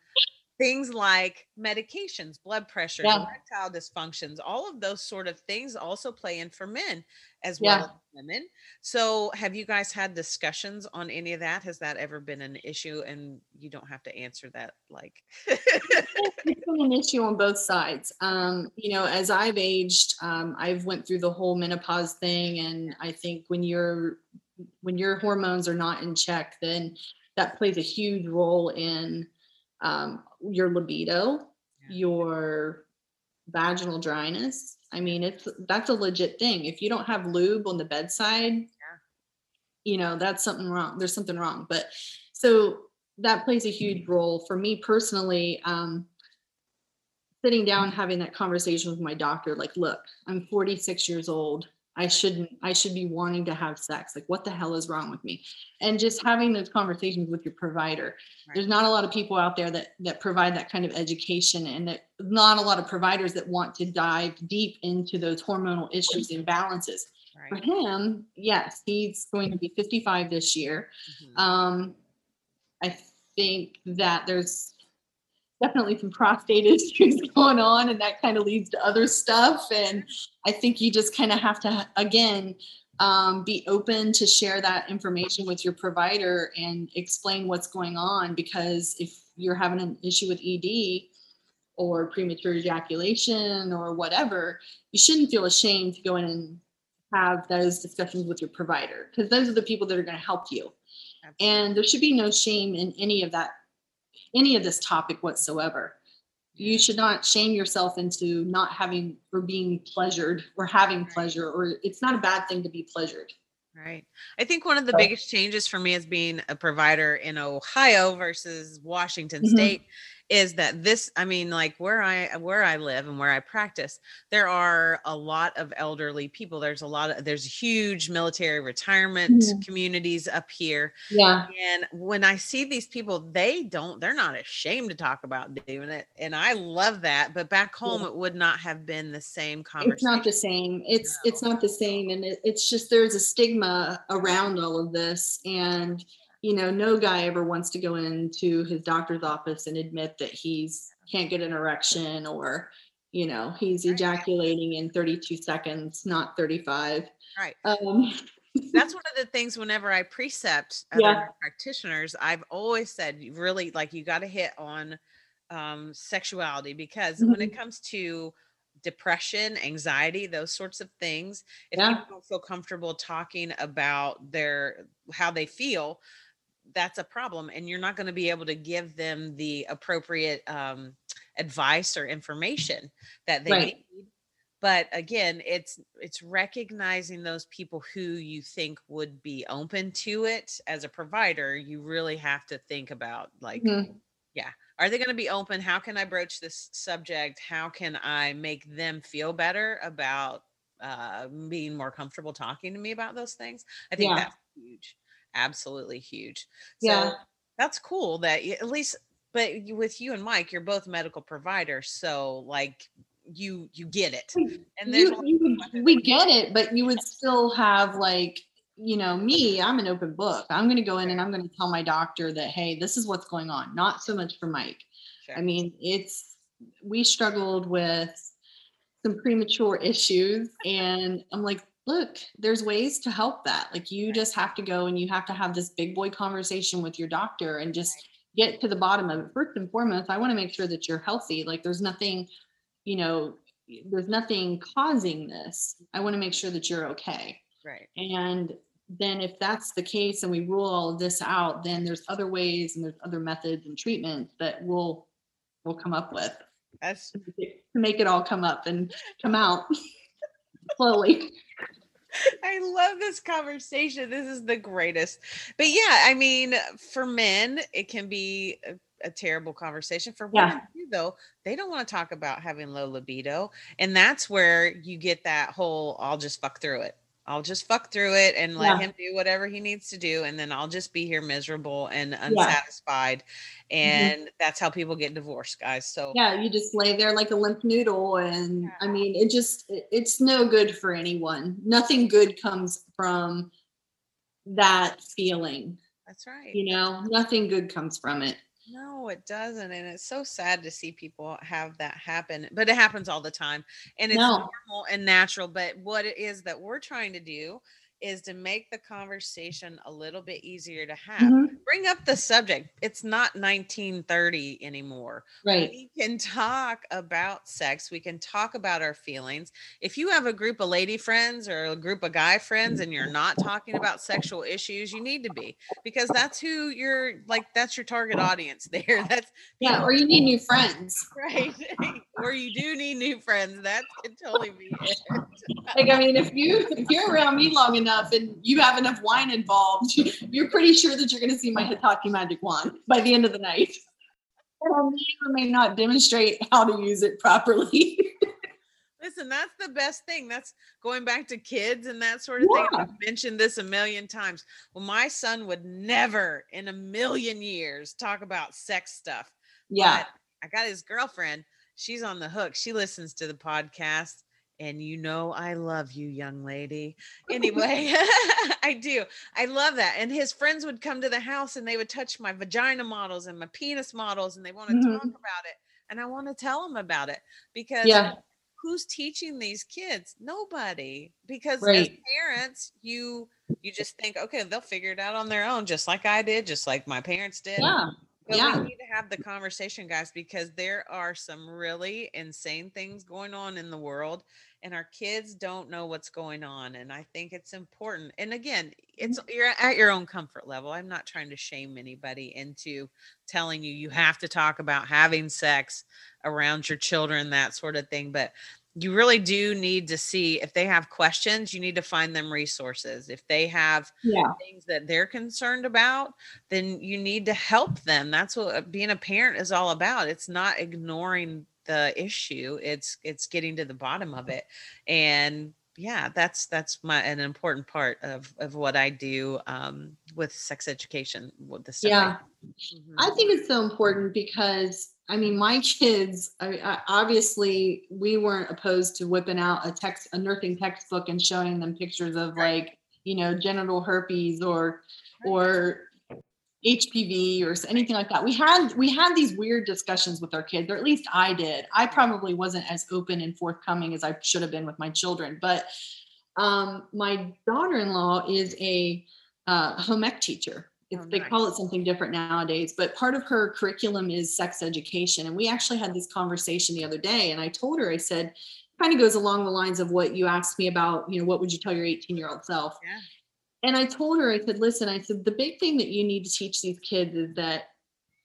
things like medications, blood pressure, Yeah. erectile dysfunctions, all of those sort of things also play in for men as Yeah. well as women. So, have you guys had discussions on any of that? Has that ever been an issue? And you don't have to answer that like. it's been an issue on both sides. Um, you know, as I've aged, um, I've went through the whole menopause thing, and I think when you're when your hormones are not in check, then that plays a huge role in um, your libido, Yeah. your vaginal dryness. I mean, it's that's a legit thing. If you don't have lube on the bedside, you know that's something wrong. There's something wrong. But so that plays a huge role for me personally. Um, sitting down, having that conversation with my doctor, like, look, I'm 46 years old. I shouldn't, I should be wanting to have sex. Like, what the hell is wrong with me? And just having those conversations with your provider. There's not a lot of people out there that that provide that kind of education, and that not a lot of providers that want to dive deep into those hormonal issues and balances. For him, yes, he's going to be 55 this year. Mhm. Um, I think that there's definitely some prostate issues going on, and that kind of leads to other stuff. And I think you just kind of have to, again, um, be open to share that information with your provider and explain what's going on. Because if you're having an issue with ED or premature ejaculation or whatever, you shouldn't feel ashamed to go in and have those discussions with your provider because those are the people that are going to help you Absolutely. and there should be no shame in any of that any of this topic whatsoever you should not shame yourself into not having or being pleasured or having pleasure or it's not a bad thing to be pleasured Right. I think one of the So- biggest changes for me as being a provider in Ohio versus Washington Mhm. state is that this I mean like where I where I live and where I practice there are a lot of elderly people. There's a lot of there's huge military retirement Mhm. communities up here. Yeah. And when I see these people they don't they're not ashamed to talk about doing it. And I love that but back home it would not have been the same conversation it's not the same. It's it's not the same. And it, it's just there's a stigma around all of this. And you know no guy ever wants to go into his doctor's office and admit that he's can't get an erection or you know he's Right. ejaculating in 32 seconds not 35 Right. um that's one of the things whenever I precept other Yeah. practitioners, I've always said really like you got to hit on um, sexuality because when Mm-hmm. it comes to depression, anxiety, those sorts of things, if Yeah. people don't feel comfortable talking about their how they feel, that's a problem, and you're not going to be able to give them the appropriate um, advice or information that they Right. need but again it's it's recognizing those people who you think would be open to it as a provider you really have to think about like Mhm. are they going to be open how can i broach this subject how can i make them feel better about uh, being more comfortable talking to me about those things i think Yeah. that's huge absolutely huge Yeah. so that's cool that you, at least but with you and mike you're both medical providers so like you you get it and there's you, you we get it, but you would still have like, you know, me, I'm an open book. I'm going to go in and I'm going to tell my doctor that, hey, this is what's going on. Not so much for Mike. Sure. I mean, it's, we struggled with some premature issues. And I'm like, look, there's ways to help that. Like, you just have to go and you have to have this big boy conversation with your doctor and just get to the bottom of it. First and foremost, I want to make sure that you're healthy. Like, there's nothing, you know, there's nothing causing this. I want to make sure that you're okay. right And then if that's the case and we rule all of this out, then there's other ways and there's other methods and treatments that we'll we'll come up with that's to make it- to make it all come up and come out slowly. I love this conversation. This is the greatest. But yeah, I mean, for men, it can be a, a terrible conversation. For Yeah. women, too, though, they don't want to talk about having low libido. And that's where you get that whole I'll just fuck through it. I'll just fuck through it and let Yeah. him do whatever he needs to do. And then I'll just be here miserable and unsatisfied. And that's how people get divorced, guys. So, Mm-hmm. Yeah, you just lay there like a limp noodle and I mean it just it- it's no good for anyone. Nothing good comes from that feeling. that's right. You know, nothing good comes from it. No, it doesn't. And it's so sad to see people have that happen, but it happens all the time. And it's No. normal and natural. But what it is that we're trying to do is to make the conversation a little bit easier to have. Mhm. Bring up the subject. It's not 1930 anymore. Right. We can talk about sex. We can talk about our feelings. If you have a group of lady friends or a group of guy friends and you're mm-hmm. not talking about sexual issues, you need to be because that's who you're like, that's your target audience there. That's Yeah. Or you need new friends. right. or you do need new friends. That could totally be it. Like, I mean, if you if you're around me long enough and you have enough wine involved, you're pretty sure that you're going to see my Hitachi magic wand by the end of the night. And I may or may not demonstrate how to use it properly. Listen, that's the best thing. That's going back to kids and that sort of thing. I've mentioned this a million times. Well, my son would never in a million years talk about sex stuff. yeah. But I got his girlfriend. She's on the hook. She listens to the podcast. And you know, I love you, young lady. Anyway, I do. I love that. And his friends would come to the house and they would touch my vagina models and my penis models and they want to Mhm. talk about it. And I want to tell them about it because Yeah. who's teaching these kids nobody because as parents you you just think okay they'll figure it out on their own just like i did just like my parents did Yeah. but yeah. we need to have the conversation guys because there are some really insane things going on in the world and our kids don't know what's going on and i think it's important and again it's you're at your own comfort level i'm not trying to shame anybody into telling you you have to talk about having sex around your children that sort of thing but you really do need to see if they have questions you need to find them resources if they have Yeah. things that they're concerned about then you need to help them that's what uh, being a parent is all about it's not ignoring the issue it's it's getting to the bottom of it and yeah that's that's my an important part of of what i do um with sex education with the stuff I Yeah. do. Mhm. I think it's so important because I mean, my kids. I, I, obviously, we weren't opposed to whipping out a text, a nursing textbook, and showing them pictures of Right. like, you know, genital herpes or Right. or HPV or anything like that. We had we had these weird discussions with our kids, or at least I did. I probably wasn't as open and forthcoming as I should have been with my children, but um, my daughter-in-law is a uh, home ec teacher. It's, Oh, They call it something different nowadays, but part of her curriculum is sex education. And we actually had this conversation the other day, and I told her, I said, kind of goes along the lines of what you asked me about, you know, what would you tell your 18 year old self? Yeah. And I told her, I said, listen, I said, the big thing that you need to teach these kids is that,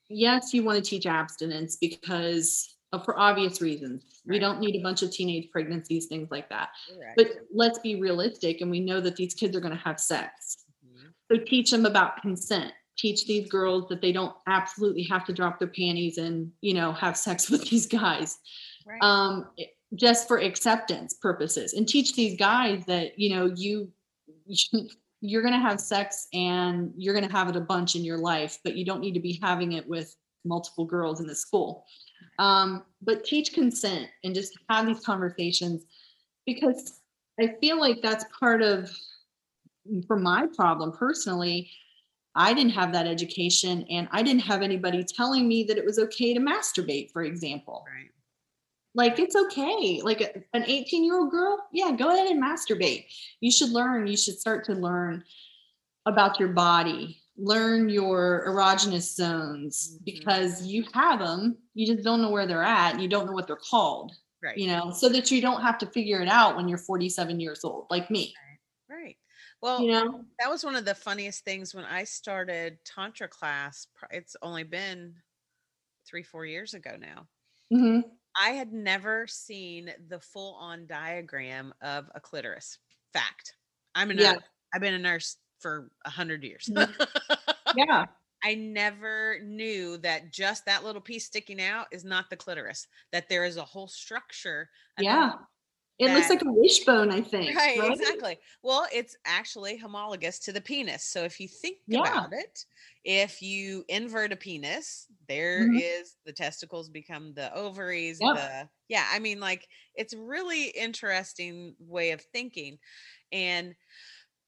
yes, you want to teach abstinence because of, for obvious reasons. We don't need a bunch of teenage pregnancies, things like that. Correct. But let's be realistic, and we know that these kids are going to have sex. Mhm. So teach them about consent. Teach these girls that they don't absolutely have to drop their panties and, you know, have sex with these guys right um, just for acceptance purposes. And teach these guys that, you know, you, you're going to have sex and you're going to have it a bunch in your life, but you don't need to be having it with multiple girls in the school. Um, but teach consent and just have these conversations because I feel like that's part of for my problem personally. I didn't have that education and I didn't have anybody telling me that it was okay to masturbate, for example. right Like it's okay. Like a- an 18 year old girl, yeah, go ahead and masturbate. You should learn, you should start to learn about your body, learn your erogenous zones Mhm. because you have them. You just don't know where they're at. You don't know what they're called, right you know, so that you don't have to figure it out when you're 47 years old, like me, right well you know? that was one of the funniest things when I started tantra class. It's only been three, four years ago now. hmm I had never seen the full on diagram of a clitoris. Fact. I'm a nurse. Yeah. I've been a nurse for a hundred years. Mm-hmm. Yeah. I never knew that just that little piece sticking out is not the clitoris, that there is a whole structure. Yeah. It looks like a wishbone, I think. Right, exactly. Well, it's actually homologous to the penis. So if you think Yeah. about it, if you invert a penis, there is Mhm. the testicles become the ovaries. Yep. The yeah, I mean, like it's really interesting way of thinking, and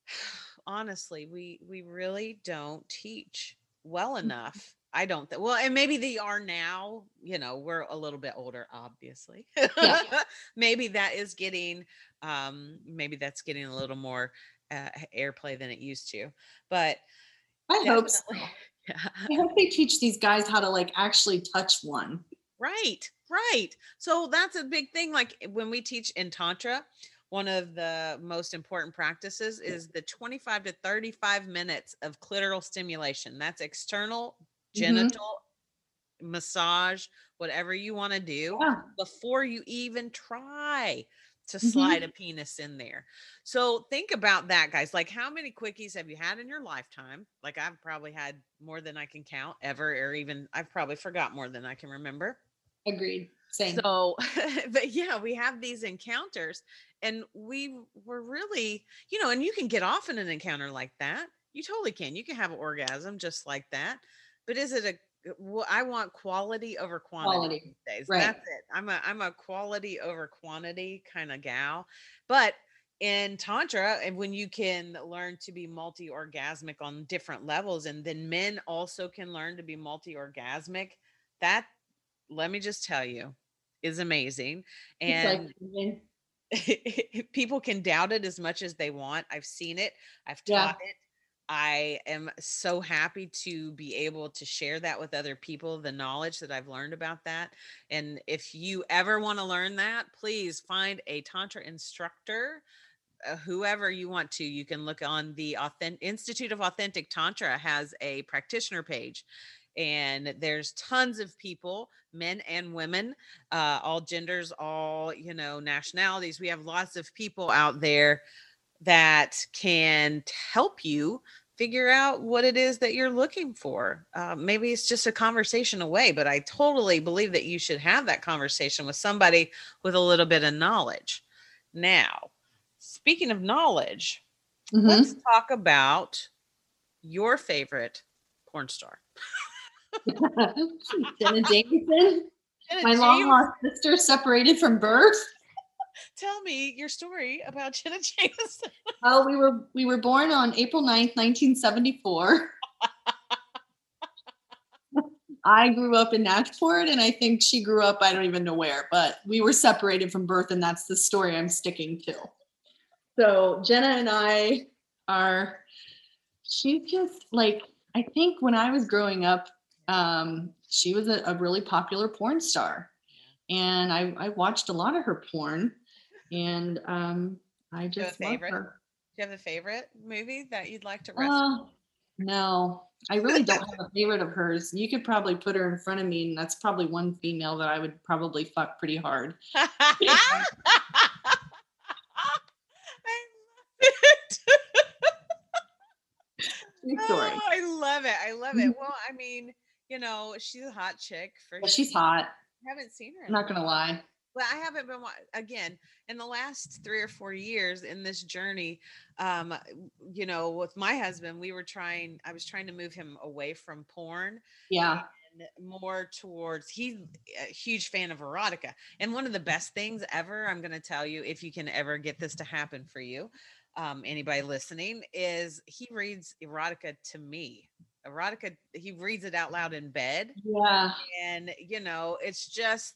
honestly, we we really don't teach well Mm. enough I don't think well, and maybe they are now, you know, we're a little bit older, obviously. Yeah. maybe that is getting um maybe that's getting a little more uh, airplay than it used to. But I hope so. yeah. I hope they teach these guys how to like actually touch one. Right, right. So that's a big thing. Like eh, when we teach in Tantra, one of the most important practices is the 25 to 35 minutes of clitoral stimulation. That's external Mhm. genital massage, whatever you want to do Yeah. before you even try to Mhm. slide a penis in there. So think about that, guys. Like, how many quickies have you had in your lifetime? Like, I've probably had more than I can count ever, or even I've probably forgot more than I can remember. Agreed. Same. So, but yeah, we have these encounters, and we were really, you know, and you can get off in an encounter like that. You totally can. You can have an orgasm just like that. But is it a well, I want quality over quantity Quality, days. right. That's it. I'm a I'm a quality over quantity kind of gal. But in tantra and when you can learn to be multi-orgasmic on different levels and then men also can learn to be multi-orgasmic that let me just tell you is amazing and like, people can doubt it as much as they want. I've seen it, I've Yeah. taught it. I am so happy to be able to share that with other people, the knowledge that I've learned about that. And if you ever want to learn that, please find a Tantra instructor, uh, whoever you want to. You can look on the Authentic Institute of Authentic Tantra has a practitioner page and there's tons of people men and women uh, all genders all you know nationalities we have lots of people out there that can help you figure out what it is that you're looking for uh, maybe it's just a conversation away but i totally believe that you should have that conversation with somebody with a little bit of knowledge now speaking of knowledge Mhm. let's talk about your favorite porn star Jenna Jameson, Jenna my long lost sister, separated from birth. Tell me your story about Jenna Jameson. well, we were we were born on April 9th, 1974. I grew up in Nashport and I think she grew up, I don't even know where, but we were separated from birth, and that's the story I'm sticking to. So Jenna and I are she just like I think when I was growing up, um, she was a, a really popular porn star. And I, I watched a lot of her porn and um I you have a just love favorite? her. Do you have a favorite movie that you'd like to rest? Uh, no, I really don't have a favorite of hers. You could probably put her in front of me, and that's probably one female that I would probably fuck pretty hard. I love it. Oh, I love it. I love it. Well, I mean, you know, she's a hot chick for Yeah, she's hot. I haven't seen her. I'm not gonna lie. Well, I haven't been again in the last three or four years in this journey. Um, you know, with my husband, we were trying. I was trying to move him away from porn Yeah, and more towards. He's a huge fan of erotica, and one of the best things ever. I'm going to tell you, if you can ever get this to happen for you, um, anybody listening, is he reads erotica to me. Erotica, he reads it out loud in bed yeah. and you know it's just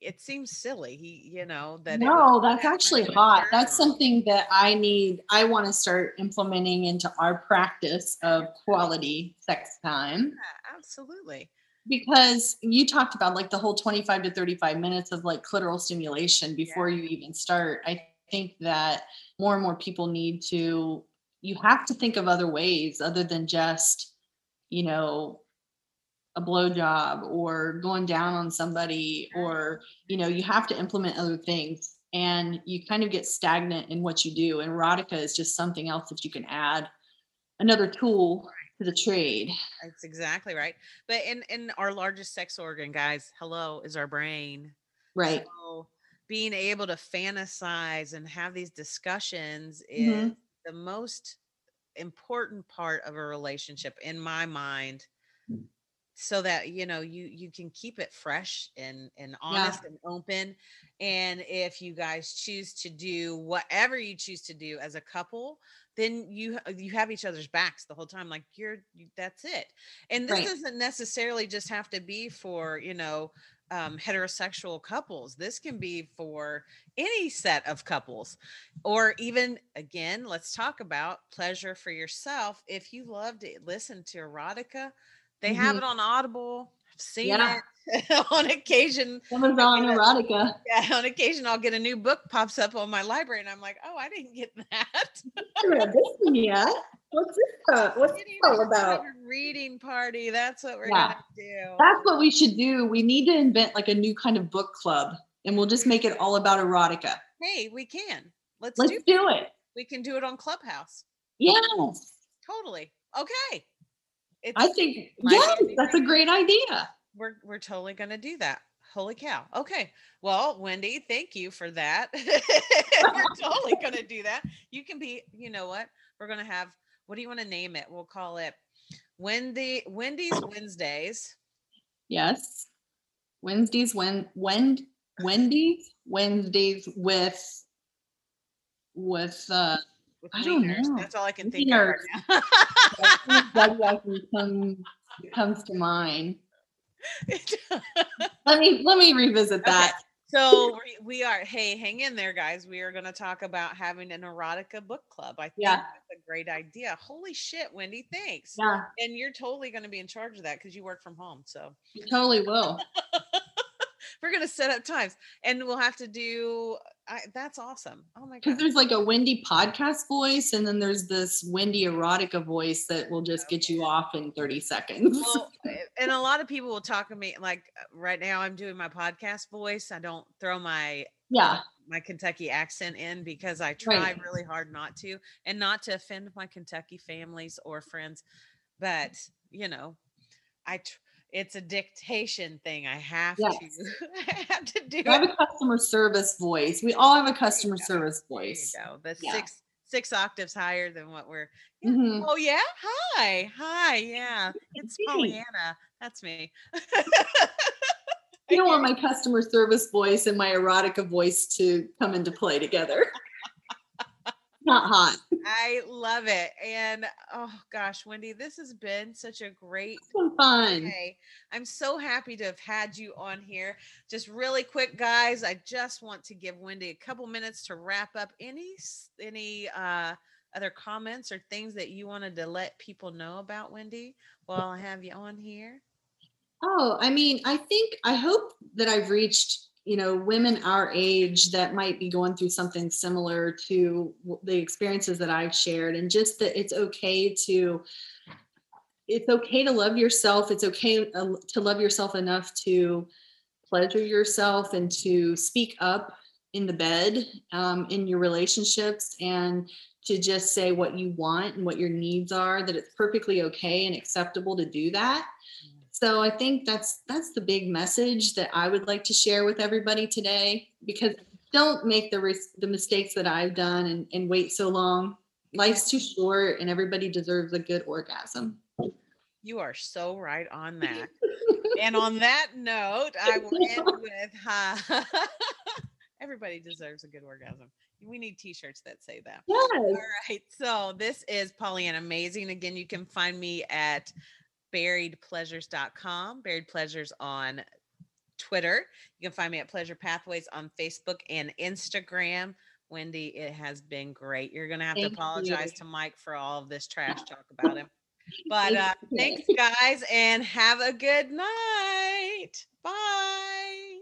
it seems silly he you know that No, that's actually much of a hot. That's something that I need. I want to start implementing into our practice of quality sex time. Yeah, absolutely because you talked about like the whole 25 to 35 minutes of like clitoral stimulation before you even start i think that more and more people need to you have to think of other ways other than just you know a blowjob or going down on somebody or you know you have to implement other things and you kind of get stagnant in what you do. And erotica is just something else that you can add another tool to the trade. That's exactly right. But in in our largest sex organ guys hello is our brain. Right. So being able to fantasize and have these discussions is Mhm. the most important part of a relationship in my mind so that you know you you can keep it fresh and and honest and open and if you guys choose to do whatever you choose to do as a couple then you you have each other's backs the whole time like you're you, that's it. And this Right. doesn't necessarily just have to be for you know um, heterosexual couples. This can be for any set of couples. Or even again let's talk about pleasure for yourself. If you love to listen to erotica they have Mhm. it on audible i've seen Yeah. it on occasion Amazon it. erotica. yeah, on occasion i'll get a new book pops up on my library and i'm like oh i didn't get that I read this one yet. What's this? Uh, what's this all about? reading party that's what we're Yeah. gonna do That's what we should do. We need to invent like a new kind of book club, and we'll just make it all about erotica. hey we can let's, Let's do do it. we can do it on clubhouse Yes, totally okay it's, I think yes, that's a great idea. we're we're totally gonna do that. Holy cow. Okay. Well, Wendy, thank you for that. we're totally gonna do that. You can be, you know what? We're gonna have what do you want to name it? We'll call it Wendy Wendy's Wednesdays. Yes, Wednesdays when Wend Wendy's Wednesdays with with uh with I don't wieners. know. That's all I can think of right Wieners. that come, comes to mind. Let me let me revisit that. so we, we are hey hang in there guys we are going to talk about having an erotica book club i think Yeah. that's a great idea holy shit wendy thanks Yeah, and you're totally going to be in charge of that because you work from home so you totally will. we're going to set up times and we'll have to do I, that's awesome oh my Because god there's like a Wendy podcast voice, and then there's this Wendy erotica voice that will just get you off in 30 seconds. well, eh, and a lot of people will talk to me like uh, right now i'm doing my podcast voice i don't throw my yeah, my kentucky accent in because i try Right. really hard not to and not to offend my kentucky families or friends but you know i it's a dictation thing i have Yes. to i have to do you have it a customer service voice. We all have a customer service There you voice. go. The Yeah. six six octaves higher than what we're. Yeah. Mhm. Oh yeah. Hi. Hi. Yeah. It's. Pollyanna. That's me. You don't want my customer service voice and my erotica voice to come into play together. Not hot. I love it. And oh gosh, Wendy, this has been such a great fun. day. I'm so happy to have had you on here. Just really quick, guys. I just want to give Wendy a couple minutes to wrap up any any uh other comments or things that you wanted to let people know about Wendy while I have you on here. Oh, I mean, I think I hope that I've reached, you know, women our age that might be going through something similar to the experiences that I've shared and just that it's okay to it's okay to love yourself. It's okay uh, to love yourself enough to pleasure yourself and to speak up in the bed um, in your relationships and to just say what you want and what your needs are that it's perfectly okay and acceptable to do that so I think that's that's the big message that I would like to share with everybody today because don't make the ris- the mistakes that I've done and, and wait so long. Life's too short and everybody deserves a good orgasm. You are so right on that. and on that note, I will end with uh, everybody deserves a good orgasm. We need t-shirts that say that. Yes. All right. So this is Pollyanna Amazing. Again, you can find me at buriedpleasures.com, buried pleasures on Twitter. You can find me at Pleasure Pathways on Facebook and Instagram. Wendy, it has been great. You're going to have Thank to apologize you. to Mike for all of this trash talk about him. But uh, thanks, guys, and have a good night. Bye.